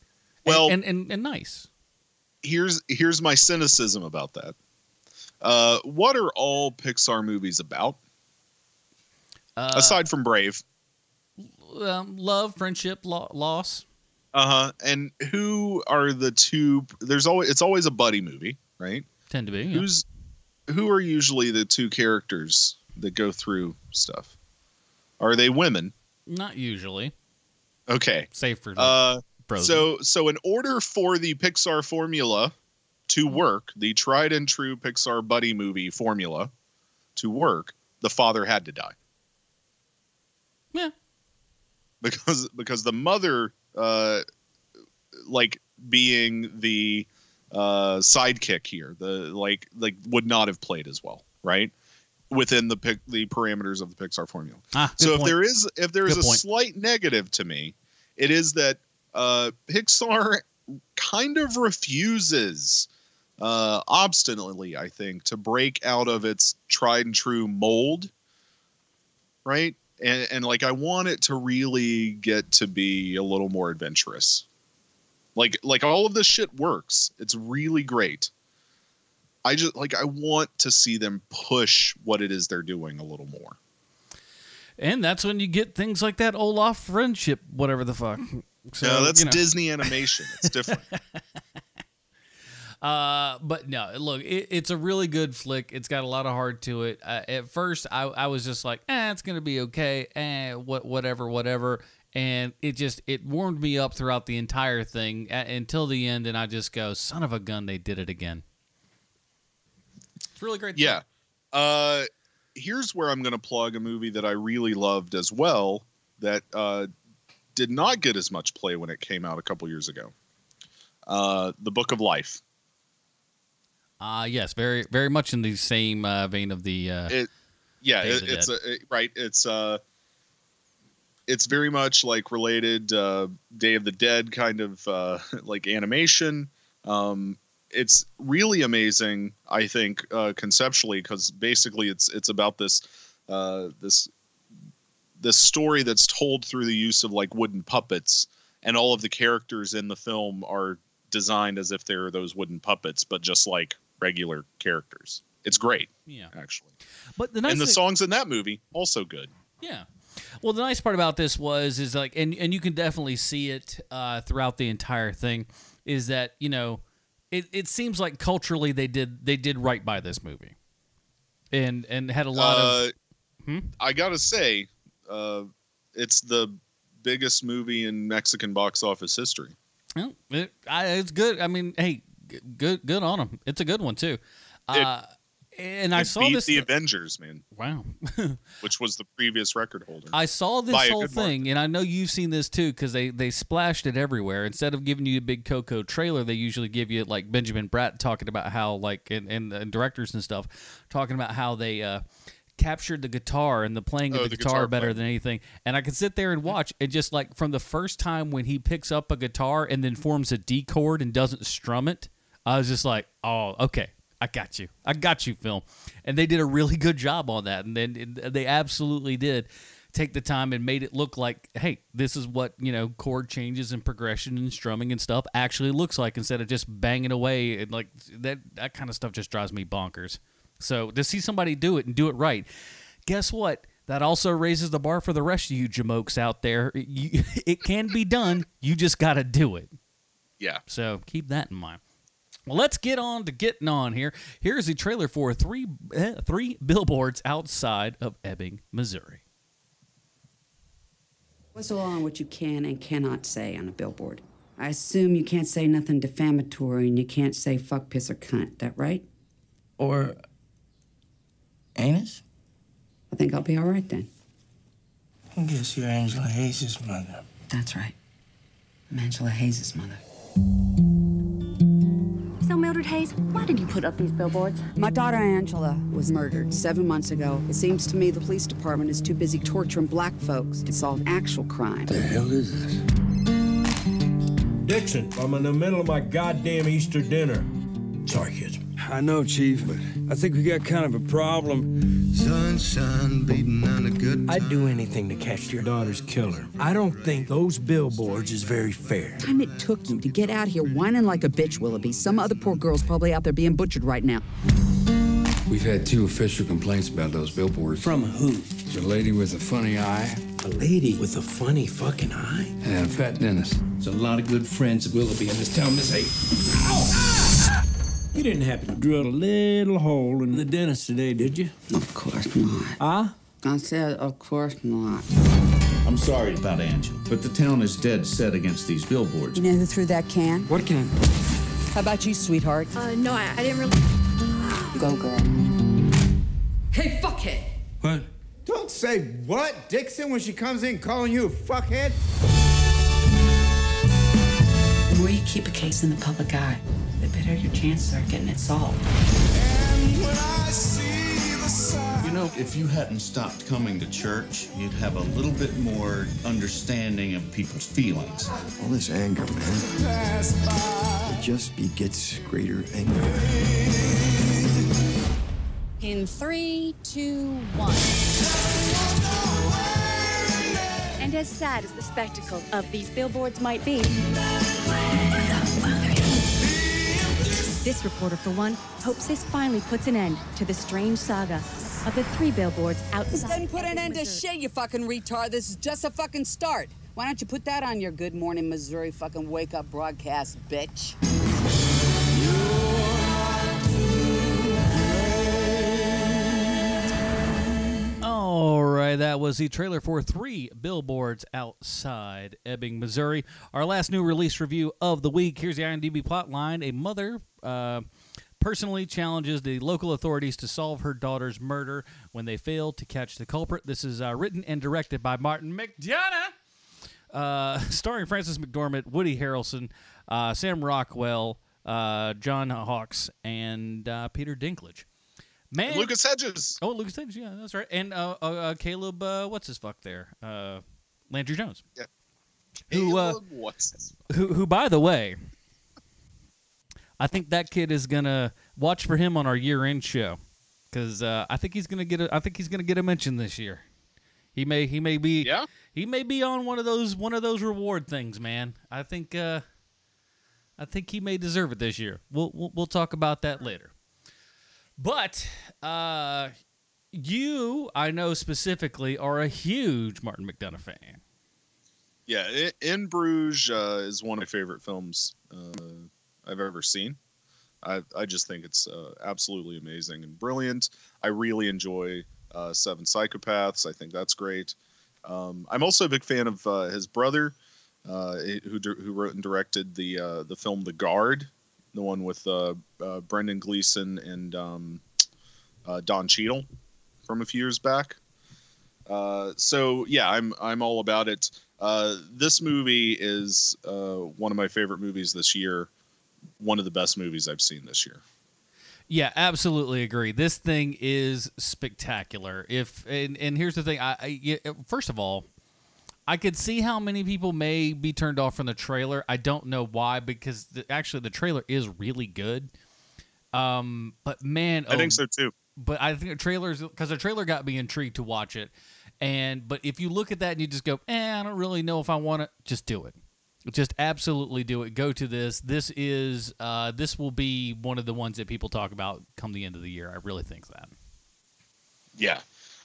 Speaker 1: Well-
Speaker 2: and and, and nice.
Speaker 1: here's here's my cynicism about that uh what are all pixar movies about
Speaker 2: Uh,
Speaker 1: aside from brave
Speaker 2: um, love, friendship, lo- loss.
Speaker 1: Uh-huh. And who are the two there's always it's always a buddy movie, right?
Speaker 2: Tend to be. yeah.
Speaker 1: Who's who are usually the two characters that go through stuff? Are they women?
Speaker 2: Not usually.
Speaker 1: Okay.
Speaker 2: Safe for like,
Speaker 1: Uh
Speaker 2: Frozen.
Speaker 1: so so in order for the Pixar formula to work, the tried and true Pixar buddy movie formula to work, the father had to die.
Speaker 2: Yeah.
Speaker 1: Because because the mother uh like being the uh sidekick here, the like like would not have played as well, right? Within the the parameters of the Pixar formula.
Speaker 2: Ah,
Speaker 1: so
Speaker 2: good
Speaker 1: if there is if there is
Speaker 2: Good
Speaker 1: a
Speaker 2: point.
Speaker 1: slight negative to me, it is that uh, Pixar kind of refuses uh, obstinately, I think, to break out of its tried and true mold, right? And, and like I want it to really get to be a little more adventurous. Like like all of this shit works. It's really great. I just like I want to see them push what it is they're doing a little more.
Speaker 2: And that's when you get things like that Olaf friendship, whatever the fuck. So,
Speaker 1: no, that's
Speaker 2: you know.
Speaker 1: Disney animation. It's different.
Speaker 2: Uh, but no, look, it, it's a really good flick. It's got a lot of heart to it. Uh, at first, I, I was just like, eh, it's gonna be okay. Eh, what, whatever, whatever. And it just it warmed me up throughout the entire thing uh, until the end, and I just go, son of a gun, they did it again. It's really great.
Speaker 1: yeah. Uh, here's where I'm going to plug a movie that I really loved as well that uh, did not get as much play when it came out a couple years ago. Uh, the Book of Life.
Speaker 2: Uh yes, very very much in the same uh, vein of the. Uh,
Speaker 1: It, yeah,
Speaker 2: Day of
Speaker 1: it, it's a, it- right. It's uh, it's very much like related uh, Day of the Dead kind of uh, like animation. Um, it's really amazing, I think, uh, conceptually, because basically it's it's about this uh, this this story that's told through the use of like wooden puppets, and all of the characters in the film are designed as if they're those wooden puppets, but just like regular characters. It's great.
Speaker 2: Yeah.
Speaker 1: actually.
Speaker 2: But the nice
Speaker 1: and the
Speaker 2: thing-
Speaker 1: songs in that movie also good.
Speaker 2: Yeah. Well, the nice part about this was is like, and and you can definitely see it uh, throughout the entire thing, is that you know, it, it seems like culturally they did they did right by this movie, and and had a lot
Speaker 1: Uh,
Speaker 2: of. Hmm?
Speaker 1: I gotta say, uh, it's the biggest movie in Mexican box office history.
Speaker 2: Well, it, I, it's good. I mean, hey, good good on them. It's a good one too. Uh, and I saw
Speaker 1: beat
Speaker 2: this.
Speaker 1: the Avengers, man.
Speaker 2: Wow.
Speaker 1: which was the previous record holder.
Speaker 2: I saw this whole thing, and I know you've seen this too, because they they splashed it everywhere. Instead of giving you a big Coco trailer, they usually give you like Benjamin Bratt talking about how like and, and, and directors and stuff talking about how they uh, captured the guitar and the playing of
Speaker 1: Oh,
Speaker 2: the,
Speaker 1: the
Speaker 2: guitar,
Speaker 1: guitar
Speaker 2: better than anything. And I could sit there and watch, and just like from the first time when he picks up a guitar and then forms a D chord and doesn't strum it, I was just like, oh, okay. I got you. I got you, film. And they did a really good job on that. And then they absolutely did take the time and made it look like, hey, this is what, you know, chord changes and progression and strumming and stuff actually looks like instead of just banging away and like that that kind of stuff just drives me bonkers. So to see somebody do it and do it right, guess what? That also raises the bar for the rest of you jamokes out there. You, it can be done. You just got to do it.
Speaker 1: Yeah.
Speaker 2: So keep that in mind. Well, let's get on to getting on here. Here's the trailer for three eh, three billboards outside of Ebbing, Missouri.
Speaker 17: What's the law on what you can and cannot say on a billboard? I assume you can't say nothing defamatory and you can't say fuck, piss, or cunt. That right?
Speaker 18: Or anus?
Speaker 17: I think I'll be all right then.
Speaker 18: I guess you're Angela Hayes' mother.
Speaker 17: That's right. I'm Angela Hayes' mother.
Speaker 13: So, Mildred Hayes, why did you put up these billboards?
Speaker 17: My daughter Angela was murdered seven months ago. It seems to me the police department is too busy torturing black folks to solve actual crime.
Speaker 15: What the hell is this? Dixon, I'm in the middle of my goddamn Easter dinner. Sorry, kids.
Speaker 11: I know, Chief, but I think we got kind of a problem.
Speaker 15: Sunshine beating on a good I'd do anything to catch your daughter's killer. I don't think those billboards is very fair.
Speaker 17: Time it took you to get out here whining like a bitch, Willoughby. Some other poor girl's probably out there being butchered right now.
Speaker 5: We've had two official complaints about those billboards.
Speaker 15: From who?
Speaker 5: There's a lady with a funny eye
Speaker 15: A lady with a funny fucking eye.
Speaker 5: and a fat dentist.
Speaker 18: There's a lot of good friends of Willoughby in this town, Miss Hayes.
Speaker 15: You didn't happen to drill a little hole in the dentist today, did you?
Speaker 17: Of course not.
Speaker 15: Huh?
Speaker 17: I said, of course not.
Speaker 19: I'm sorry about Angela, but the town is dead set against these billboards.
Speaker 17: You know who threw that can?
Speaker 11: What can?
Speaker 17: How about you, sweetheart?
Speaker 13: Uh, no, I, I didn't really.
Speaker 17: Go, girl. Hey, fuckhead!
Speaker 15: What?
Speaker 20: Don't say what, Dixon, when she comes in calling you a fuckhead.
Speaker 17: The more you keep a case in the public eye, the better your chances are getting it solved.
Speaker 19: You know, if you hadn't stopped coming to church, you'd have a little bit more understanding of people's feelings.
Speaker 6: All this anger, man, it just begets greater anger.
Speaker 21: In three, two, one.
Speaker 13: And as sad as the spectacle of these billboards might be, this reporter, for one, hopes this finally puts an end to the strange saga of the three billboards
Speaker 17: This
Speaker 13: outside.
Speaker 17: doesn't put an end to shit, you fucking retard. This is just a fucking start. Why don't you put that on your Good Morning Missouri fucking wake up broadcast, bitch?
Speaker 2: All right, that was the trailer for three billboards outside Ebbing, Missouri. Our last new release review of the week. Here's the IMDb plot line: A mother uh, personally challenges the local authorities to solve her daughter's murder when they fail to catch the culprit. This is uh, written and directed by Martin McDonagh, uh, starring Frances McDormand, Woody Harrelson, uh, Sam Rockwell, uh, John Hawkes, and uh, Peter Dinklage. Man,
Speaker 1: And Lucas Hedges.
Speaker 2: Oh, Lucas Hedges, yeah, that's right. And uh, uh, uh, Caleb, uh, what's his fuck there? Uh, Landry Jones.
Speaker 1: Yeah.
Speaker 2: Who, uh,
Speaker 1: what's his-
Speaker 2: who, who, by the way, I think that kid is gonna watch for him on our year-end show because uh, I think he's gonna get a, I think he's gonna get a mention this year. He may, he may be,
Speaker 1: Yeah?
Speaker 2: he may be on one of those, one of those reward things, man. I think, uh, I think he may deserve it this year. We'll we'll, we'll talk about that later. But uh, you, I know specifically, are a huge Martin McDonagh fan.
Speaker 1: Yeah, I- In Bruges uh, is one of my favorite films uh, I've ever seen. I I just think it's uh, absolutely amazing and brilliant. I really enjoy uh, Seven Psychopaths. I think that's great. Um, I'm also a big fan of uh, his brother, uh, who who wrote and directed the uh, the film The Guard, the one with uh, uh, Brendan Gleeson and um, uh, Don Cheadle from a few years back. Uh, so yeah, I'm I'm all about it. Uh, this movie is uh, one of my favorite movies this year. One of the best movies I've seen this year.
Speaker 2: Yeah, absolutely agree. This thing is spectacular. If and, and here's the thing, I, I first of all, I could see how many people may be turned off from the trailer. I don't know why because the, actually the trailer is really good. Um, but man,
Speaker 1: I think
Speaker 2: oh,
Speaker 1: so too.
Speaker 2: But I think the trailers because the trailer got me intrigued to watch it. And but if you look at that and you just go, eh, I don't really know if I want to, just do it. Just absolutely do it. Go to this. This is uh, this will be one of the ones that people talk about come the end of the year. I really think that.
Speaker 1: Yeah,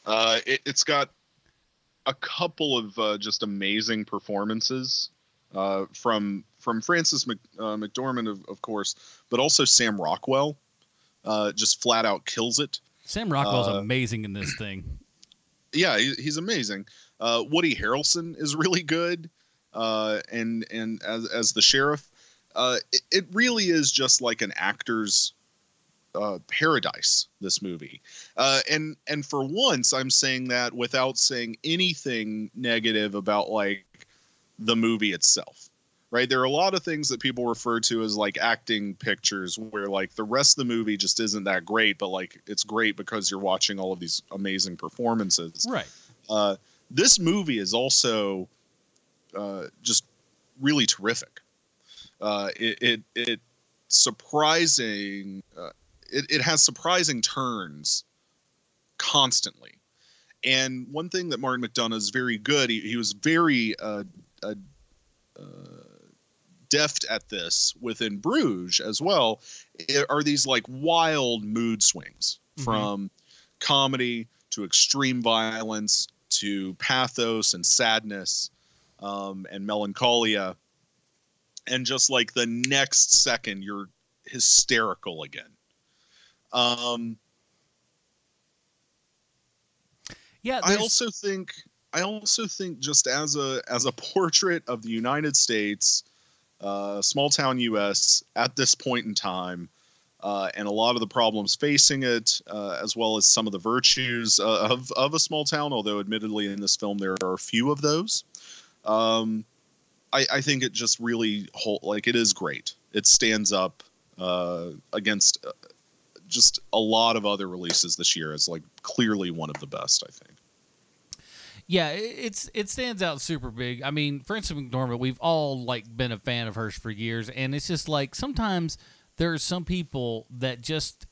Speaker 1: uh, it, it's got a couple of uh, just amazing performances uh, from from Frances Mc, uh, McDormand, of, of course, but also Sam Rockwell. Uh, just flat out kills it.
Speaker 2: Sam Rockwell's
Speaker 1: Uh,
Speaker 2: amazing in this thing.
Speaker 1: yeah, he, he's amazing. Uh, Woody Harrelson is really good, uh, and and as as the sheriff, uh, it, it really is just like an actor's uh, paradise. This movie, uh, and and for once, I'm saying that without saying anything negative about like the movie itself. Right, there are a lot of things that people refer to as like acting pictures, where like the rest of the movie just isn't that great, but like it's great because you're watching all of these amazing performances.
Speaker 2: Right.
Speaker 1: Uh, this movie is also uh, just really terrific. Uh, it, it it surprising. Uh, it it has surprising turns constantly, and one thing that Martin McDonagh is very good. He, he was very uh, uh, uh, deft at this with In Bruges as well. i- Are these like wild mood swings
Speaker 22: Mhm.
Speaker 1: from comedy to extreme violence to pathos and sadness um, and melancholia. And just like the next second, you're hysterical again. Um,
Speaker 2: yeah,
Speaker 1: I also think I also think just as a as a portrait of the United States, uh, small town U.S. at this point in time, uh, and a lot of the problems facing it, uh, as well as some of the virtues uh, of of a small town. Although, admittedly, in this film there are a few of those. Um, I, I think it just really hold, like it is great. It stands up uh, against uh, just a lot of other releases this year is like clearly one of the best. I think.
Speaker 2: Yeah, it's it stands out super big. I mean, Frances McDormand, we've all like been a fan of hers for years, and it's just like sometimes there are some people that just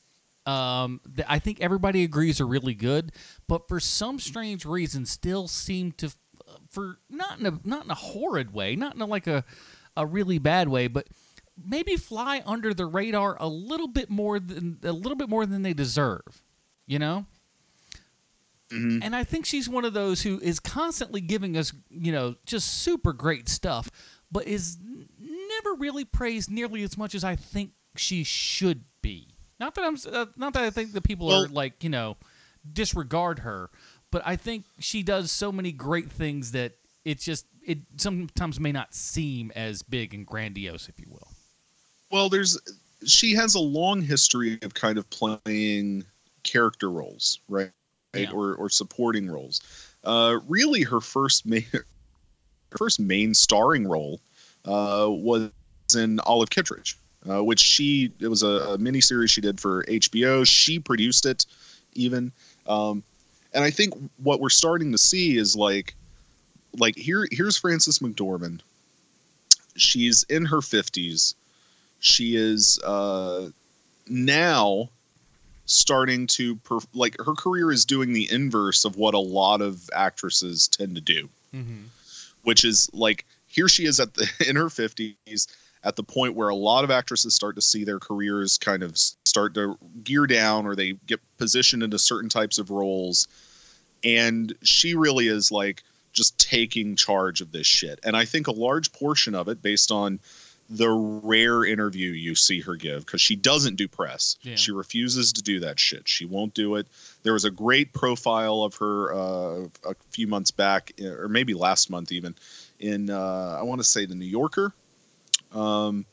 Speaker 2: um, that I think everybody agrees are really good, but for some strange reason still seem to, for not in a not in a horrid way, not in a, like a a really bad way, but maybe fly under the radar a little bit more than a little bit more than they deserve. You know. And I think she's one of those who is constantly giving us, you know, just super great stuff, but is never really praised nearly as much as I think she should be. Not that I'm, uh, not that I think that people are like, you know, disregard her, but I think she does so many great things that it just it sometimes may not seem as big and grandiose, if you will.
Speaker 1: Well, there's she has a long history of kind of playing character roles, right?
Speaker 2: Yeah.
Speaker 1: Or or supporting roles. Uh, really, her first main her first main starring role uh, was in Olive Kitteridge, uh, which she it was a, a mini series she did for HBO. She produced it, even. Um, and I think what we're starting to see is like like here here's Frances McDormand. She's in her 50s. She is uh, now starting to perf- like her career is doing the inverse of what a lot of actresses tend to do,
Speaker 2: Mm-hmm.
Speaker 1: which is like here she is at the in her 50s at the point where a lot of actresses start to see their careers kind of start to gear down or they get positioned into certain types of roles. And she really is like just taking charge of this shit. And i think a large portion of it based on the rare interview you see her give because she doesn't do press
Speaker 2: Yeah.
Speaker 1: she refuses to do that shit she won't do it there was a great profile of her uh, a few months back or maybe last month even in uh, i want to say the new yorker um,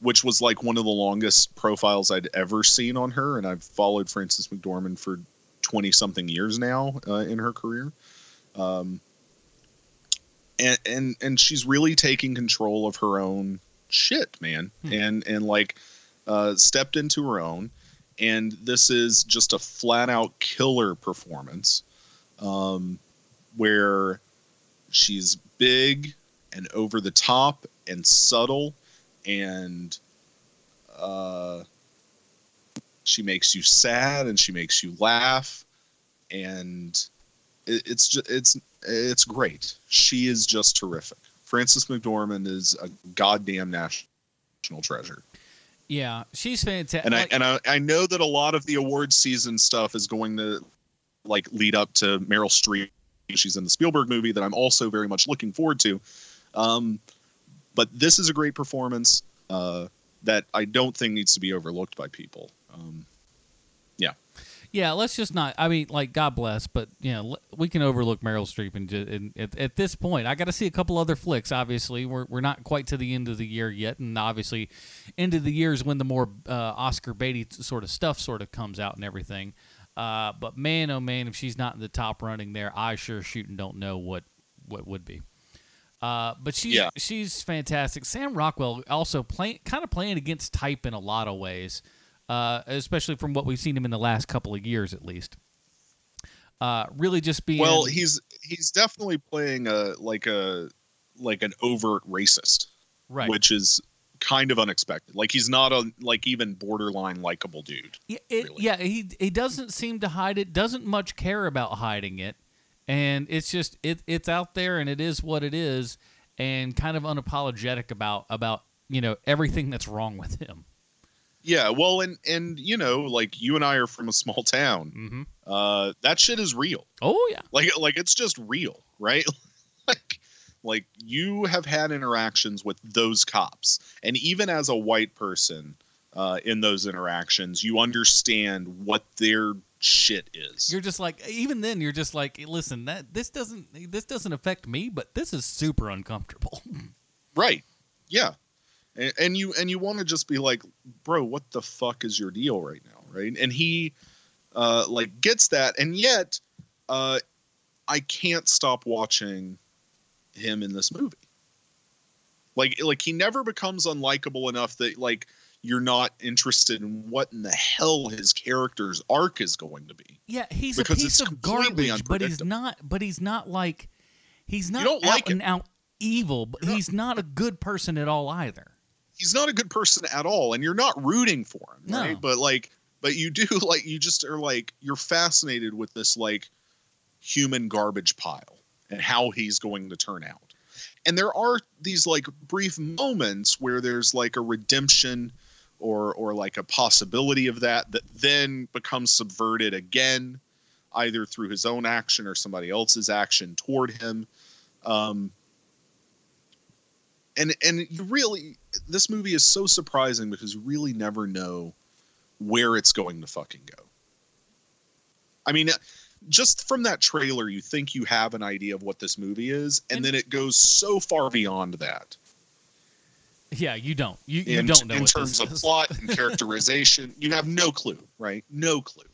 Speaker 1: which was like one of the longest profiles I'd ever seen on her. And I've followed Frances McDormand for 20 something years now uh, in her career. Um, and, and, and she's really taking control of her own shit, man. And, and like, uh, stepped into her own. And this is just a flat out killer performance, um, where she's big and over the top and subtle and uh, she makes you sad and she makes you laugh and it, it's just it's it's great she is just terrific frances mcdormand is a goddamn national treasure
Speaker 2: Yeah, she's fantastic.
Speaker 1: and I and I, I know that a lot of the award season stuff is going to like lead up to Meryl Streep. She's in the Spielberg movie that I'm also very much looking forward to. Um, but this is a great performance uh, that I don't think needs to be overlooked by people. Um, yeah,
Speaker 2: Yeah, let's just not. I mean, like, God bless, but you know, we can overlook Meryl Streep, and, and at, at this point, I got to see a couple other flicks. Obviously, we're we're not quite to the end of the year yet, and obviously, end of the year is when the more uh, Oscar Beatty sort of stuff sort of comes out and everything. Uh, but man, oh man, if she's not in the top running there, I sure shooting don't know what what would be. Uh, but she's
Speaker 1: Yeah.
Speaker 2: she's fantastic. Sam Rockwell also playing kind of playing against type in a lot of ways, uh, especially from what we've seen him in the last couple of years, at least. Uh, really, just being
Speaker 1: well, he's he's definitely playing a like a like an overt racist,
Speaker 2: Right.
Speaker 1: Which is kind of unexpected. Like he's not a like even borderline likable dude.
Speaker 2: Yeah, it, yeah, he he doesn't seem to hide it. Doesn't much care about hiding it, and it's just it it's out there and it is what it is, and kind of unapologetic about about you know everything that's wrong with him.
Speaker 1: Yeah, well, and and you know, like you and I are from a small town.
Speaker 2: Mm-hmm.
Speaker 1: Uh, that shit is real.
Speaker 2: Oh yeah,
Speaker 1: like like it's just real, right? like like you have had interactions with those cops, and even as a white person, uh, in those interactions, you understand what their shit is.
Speaker 2: You're just like even then you're just like listen that this doesn't this doesn't affect me, but this is super uncomfortable.
Speaker 1: Right. Yeah. And, and you and you want to just be like, bro, what the fuck is your deal right now, right? And he uh like gets that and yet uh I can't stop watching him in this movie. Like like he never becomes unlikable enough that like you're not interested in what in the hell his character's arc is going to be.
Speaker 2: Yeah, he's
Speaker 1: Because
Speaker 2: a piece of garbage, but he's not. But he's not like he's not out
Speaker 1: like
Speaker 2: and out evil. But he's not a good person at all either.
Speaker 1: He's not a good person at all and you're not rooting for him
Speaker 2: No.
Speaker 1: right? But like but you do like you just are like you're fascinated with this like human garbage pile and how he's going to turn out. And there are these like brief moments where there's like a redemption or or like a possibility of that that then becomes subverted again either through his own action or somebody else's action toward him. Um and and you really this movie is so surprising because you really never know where it's going to fucking go. I mean, just from that trailer, you think you have an idea of what this movie is, and, then it goes so far beyond that.
Speaker 2: Yeah, you don't. You, you
Speaker 1: in,
Speaker 2: don't know
Speaker 1: in terms of plot and characterization. you have no clue, right? No clue.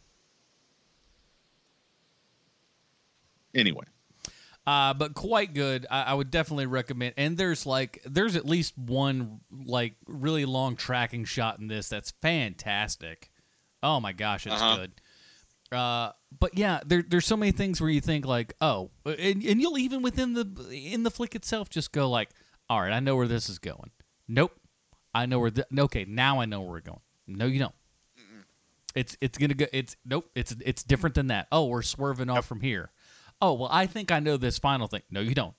Speaker 1: Anyway,
Speaker 2: Uh, but quite good. I, I would definitely recommend. And there's like there's at least one like really long tracking shot in this that's fantastic. Oh my gosh, it's
Speaker 1: Uh-huh.
Speaker 2: good. Uh, but yeah, there, there's so many things where you think like, oh, and, and you'll even within the in the flick itself just go like, all right, I know where this is going. Nope, I know where. The, okay, now I know where we're going. No, you don't. It's it's gonna go. It's nope. It's it's different than that. Oh, we're swerving off from here. Oh well, I think I know this final thing. No, you don't.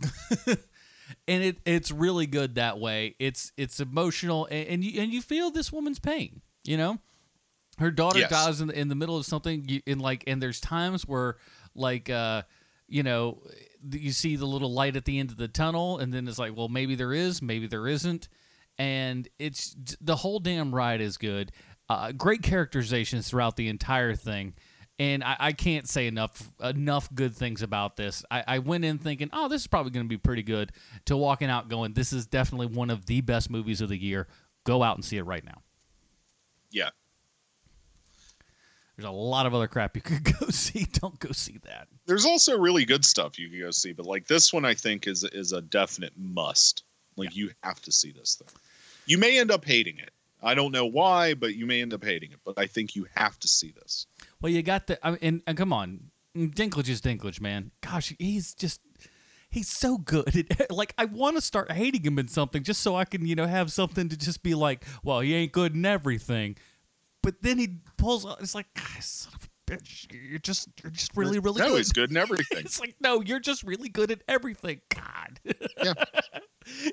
Speaker 2: and it it's really good that way. It's it's emotional, and, and you and you feel this woman's pain. You know, her daughter
Speaker 1: Yes.
Speaker 2: dies in the, in the middle of something, you, and like, and there's times where like. uh you know, you see the little light at the end of the tunnel, and then it's like, well, maybe there is, maybe there isn't, and it's the whole damn ride is good. Uh, great characterizations throughout the entire thing, and I, I can't say enough enough good things about this. I, I went in thinking, oh, this is probably going to be pretty good, to walking out going, this is definitely one of the best movies of the year. Go out and see it right now.
Speaker 1: Yeah.
Speaker 2: There's a lot of other crap you could go see. Don't go see that.
Speaker 1: There's also really good stuff you can go see, but like this one, I think is is a definite must. Like you have to see this thing. You may end up hating it. I don't know why, but you may end up hating it. But I think you have to see this.
Speaker 2: Well, you got the. I mean, and, and come on, Dinklage is Dinklage, man. Gosh, he's just. He's so good. Like I want to start hating him in something just so I can, you know, have something to just be like, well, he ain't good in everything. But then he pulls. It's like, "God, son of a bitch, you're just, you're just really, really good.
Speaker 1: no,
Speaker 2: good.
Speaker 1: he's good in everything.
Speaker 2: it's like, no, you're just really good at everything. God.
Speaker 1: Yeah.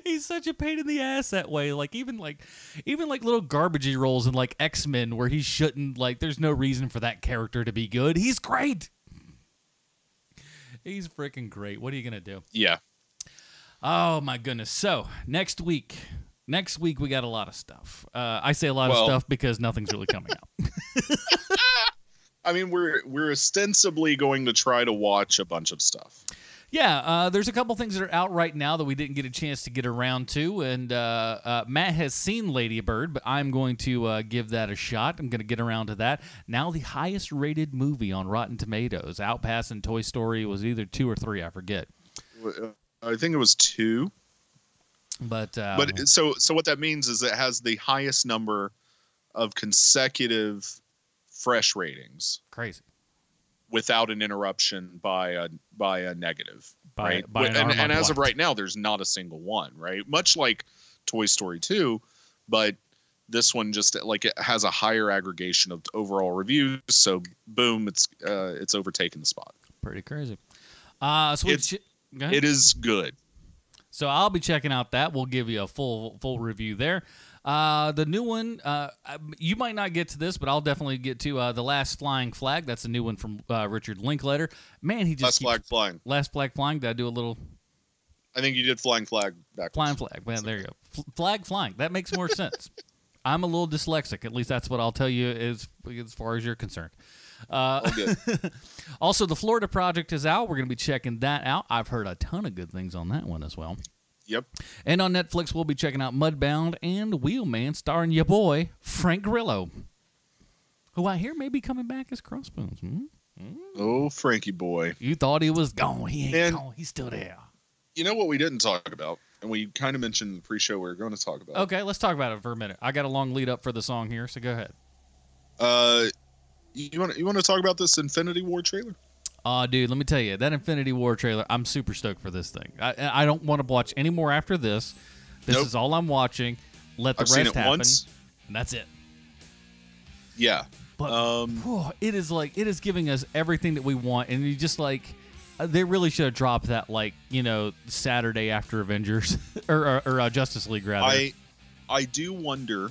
Speaker 2: He's such a pain in the ass that way. Like even like even like little garbagey roles in like X Men where he shouldn't like there's no reason for that character to be good. He's great. He's freaking great. What are you gonna do?
Speaker 1: Yeah.
Speaker 2: Oh my goodness. So next week. Next week we got a lot of stuff. Uh, I say a lot
Speaker 1: Well-
Speaker 2: of stuff because nothing's really coming out.
Speaker 1: I mean, we're we're ostensibly going to try to watch a bunch of stuff.
Speaker 2: Yeah, uh, there's a couple things that are out right now that we didn't get a chance to get around to, and uh, uh, Matt has seen Lady Bird, but I'm going to uh, give that a shot. I'm going to get around to that. Now, the highest rated movie on Rotten Tomatoes, outpassing Toy Story, was either two or three, I forget.
Speaker 1: I think it was two.
Speaker 2: But uh,
Speaker 1: But so so what that means is it has the highest number of consecutive fresh ratings
Speaker 2: crazy.
Speaker 1: without an interruption by a by a negative
Speaker 2: By-
Speaker 1: right?
Speaker 2: by an
Speaker 1: and, and as of right now there's not a single one right? Much like toy story 2 but this one just like it has a higher aggregation of overall reviews so boom it's uh it's overtaken the spot.
Speaker 2: Pretty crazy. Uh, so
Speaker 1: It's-
Speaker 2: ch- go
Speaker 1: it is good.
Speaker 2: So I'll be checking out that. We'll give you a full full review there. Uh, the new one, uh, you might not get to this, but I'll definitely get to uh, the Last Flying Flag. That's a new one from uh, Richard Linklater. Man, he just
Speaker 1: Last
Speaker 2: keeps-
Speaker 1: Flag Flying.
Speaker 2: Last Flag Flying. Did I do a little
Speaker 1: i think you did flying flag backwards
Speaker 2: flying flag? Man, there you go. F- flag flying. That makes more sense. I'm a little dyslexic. At least that's what I'll tell you as as far as you're concerned. Uh, also, the Florida Project is out. We're going to be checking that out. I've heard a ton of good things on that one as well.
Speaker 1: Yep.
Speaker 2: And on Netflix, we'll be checking out Mudbound and Wheelman, starring your boy Frank Grillo, who I hear may be coming back as Crossbones. Hmm?
Speaker 1: oh frankie boy
Speaker 2: You thought he was gone. He ain't
Speaker 1: And-
Speaker 2: gone. He's still there.
Speaker 1: you know what we didn't talk about and we kind of mentioned the pre-show we were going to talk about
Speaker 2: Okay, let's talk about it for a minute. I got a long lead up for the song here, so go ahead.
Speaker 1: Uh, you want you want to talk about this Infinity War trailer?
Speaker 2: Oh, dude, let me tell you, that Infinity War trailer, I'm super stoked for this thing. I, I don't want to watch any more after this. This
Speaker 1: Nope.
Speaker 2: is all I'm watching. Let the
Speaker 1: I've seen
Speaker 2: rest
Speaker 1: it
Speaker 2: happen.
Speaker 1: once.
Speaker 2: And that's it.
Speaker 1: Yeah.
Speaker 2: But
Speaker 1: um,
Speaker 2: it is like it is giving us everything that we want, and you just like uh, they really should have dropped that like you know Saturday after Avengers or or, or uh, Justice League rather.
Speaker 1: I I do wonder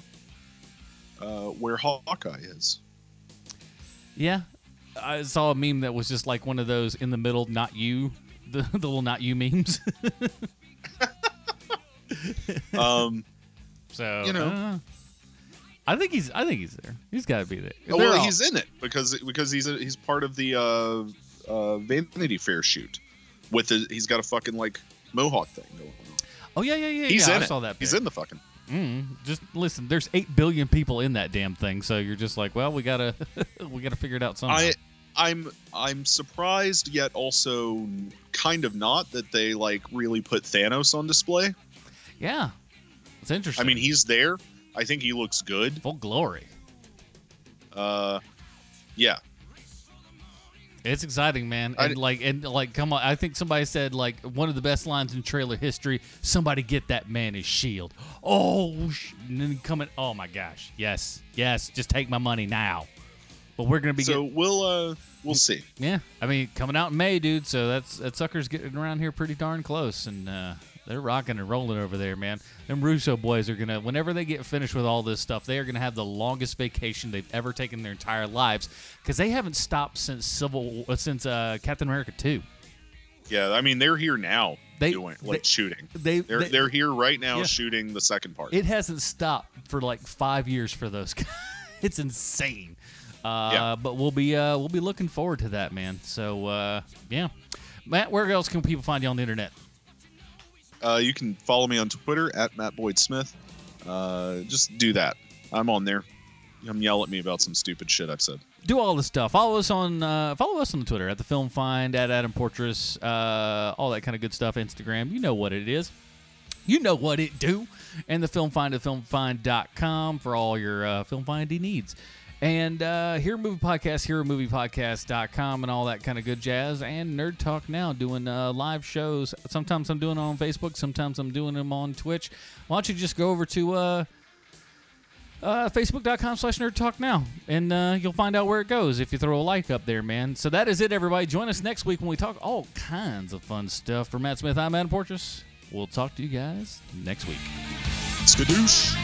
Speaker 1: uh, where Hawkeye is.
Speaker 2: yeah, I saw a meme that was just like one of those in the middle, not you, the, the little not you memes.
Speaker 1: Um,
Speaker 2: so
Speaker 1: you know.
Speaker 2: uh, I think he's I think he's there. He's got to be there.
Speaker 1: oh, well,
Speaker 2: all-
Speaker 1: he's in it because because he's a, he's part of the uh, uh, Vanity Fair shoot. With his, he's got a fucking like mohawk thing going on.
Speaker 2: oh yeah yeah yeah.
Speaker 1: He's
Speaker 2: yeah,
Speaker 1: in
Speaker 2: I
Speaker 1: it.
Speaker 2: saw that.
Speaker 1: He's in the fucking.
Speaker 2: Mm, just listen. There's eight billion people in that damn thing, so you're just like, well, we gotta we gotta figure it out somehow.
Speaker 1: I I'm I'm surprised yet also kind of not that they like really put Thanos on display.
Speaker 2: yeah, it's interesting.
Speaker 1: I mean, he's there. I think he looks good.
Speaker 2: full glory.
Speaker 1: Uh, yeah.
Speaker 2: It's exciting, man. And like, and like, come on. I think somebody said like one of the best lines in trailer history. Somebody get that man his shield. Oh, sh- and then coming. Oh my gosh. Yes, yes. Just take my money now. But we're gonna be
Speaker 1: So
Speaker 2: getting.
Speaker 1: we'll uh we'll see.
Speaker 2: Yeah, I mean, coming out in May, dude. So that's that sucker's getting around here pretty darn close, and uh, they're rocking and rolling over there, man. Them Russo boys are gonna, whenever they get finished with all this stuff, they are gonna have the longest vacation they've ever taken in their entire lives because they haven't stopped since Civil, uh, since uh, Captain America two.
Speaker 1: Yeah, I mean they're here now
Speaker 2: They-
Speaker 1: doing like
Speaker 2: they-
Speaker 1: shooting.
Speaker 2: they-
Speaker 1: they're
Speaker 2: they-
Speaker 1: they're here right now
Speaker 2: Yeah.
Speaker 1: shooting the second part.
Speaker 2: It hasn't stopped for like five years for those guys. it's insane. Uh,
Speaker 1: Yeah.
Speaker 2: But we'll be uh, we'll be looking forward to that, man. So uh, yeah, Matt, where else can people find you on the internet?
Speaker 1: Uh, you can follow me on Twitter at Matt Boyd Smith. Uh, just do that. I'm on there. Come yell at me about some stupid shit I've said.
Speaker 2: do all this stuff. Follow us on uh, follow us on Twitter at the Film Find at Adam Portress, uh, all that kind of good stuff. Instagram, you know what it is. You know what it do. And the Film Find at filmfind.com for all your uh, film finding needs. And uh, Hero Movie Podcast, HeroMoviePodcast.com, and all that kind of good jazz. And Nerd Talk Now, doing uh, live shows. Sometimes I'm doing them on Facebook, sometimes I'm doing them on Twitch. Why don't you just go over to uh, uh, facebook.com slash nerd talk now and uh, you'll find out where it goes if you throw a like up there man so that is it everybody join us next week when we talk all kinds of fun stuff for matt smith i'm adam portress we'll talk to you guys next week
Speaker 1: skadoosh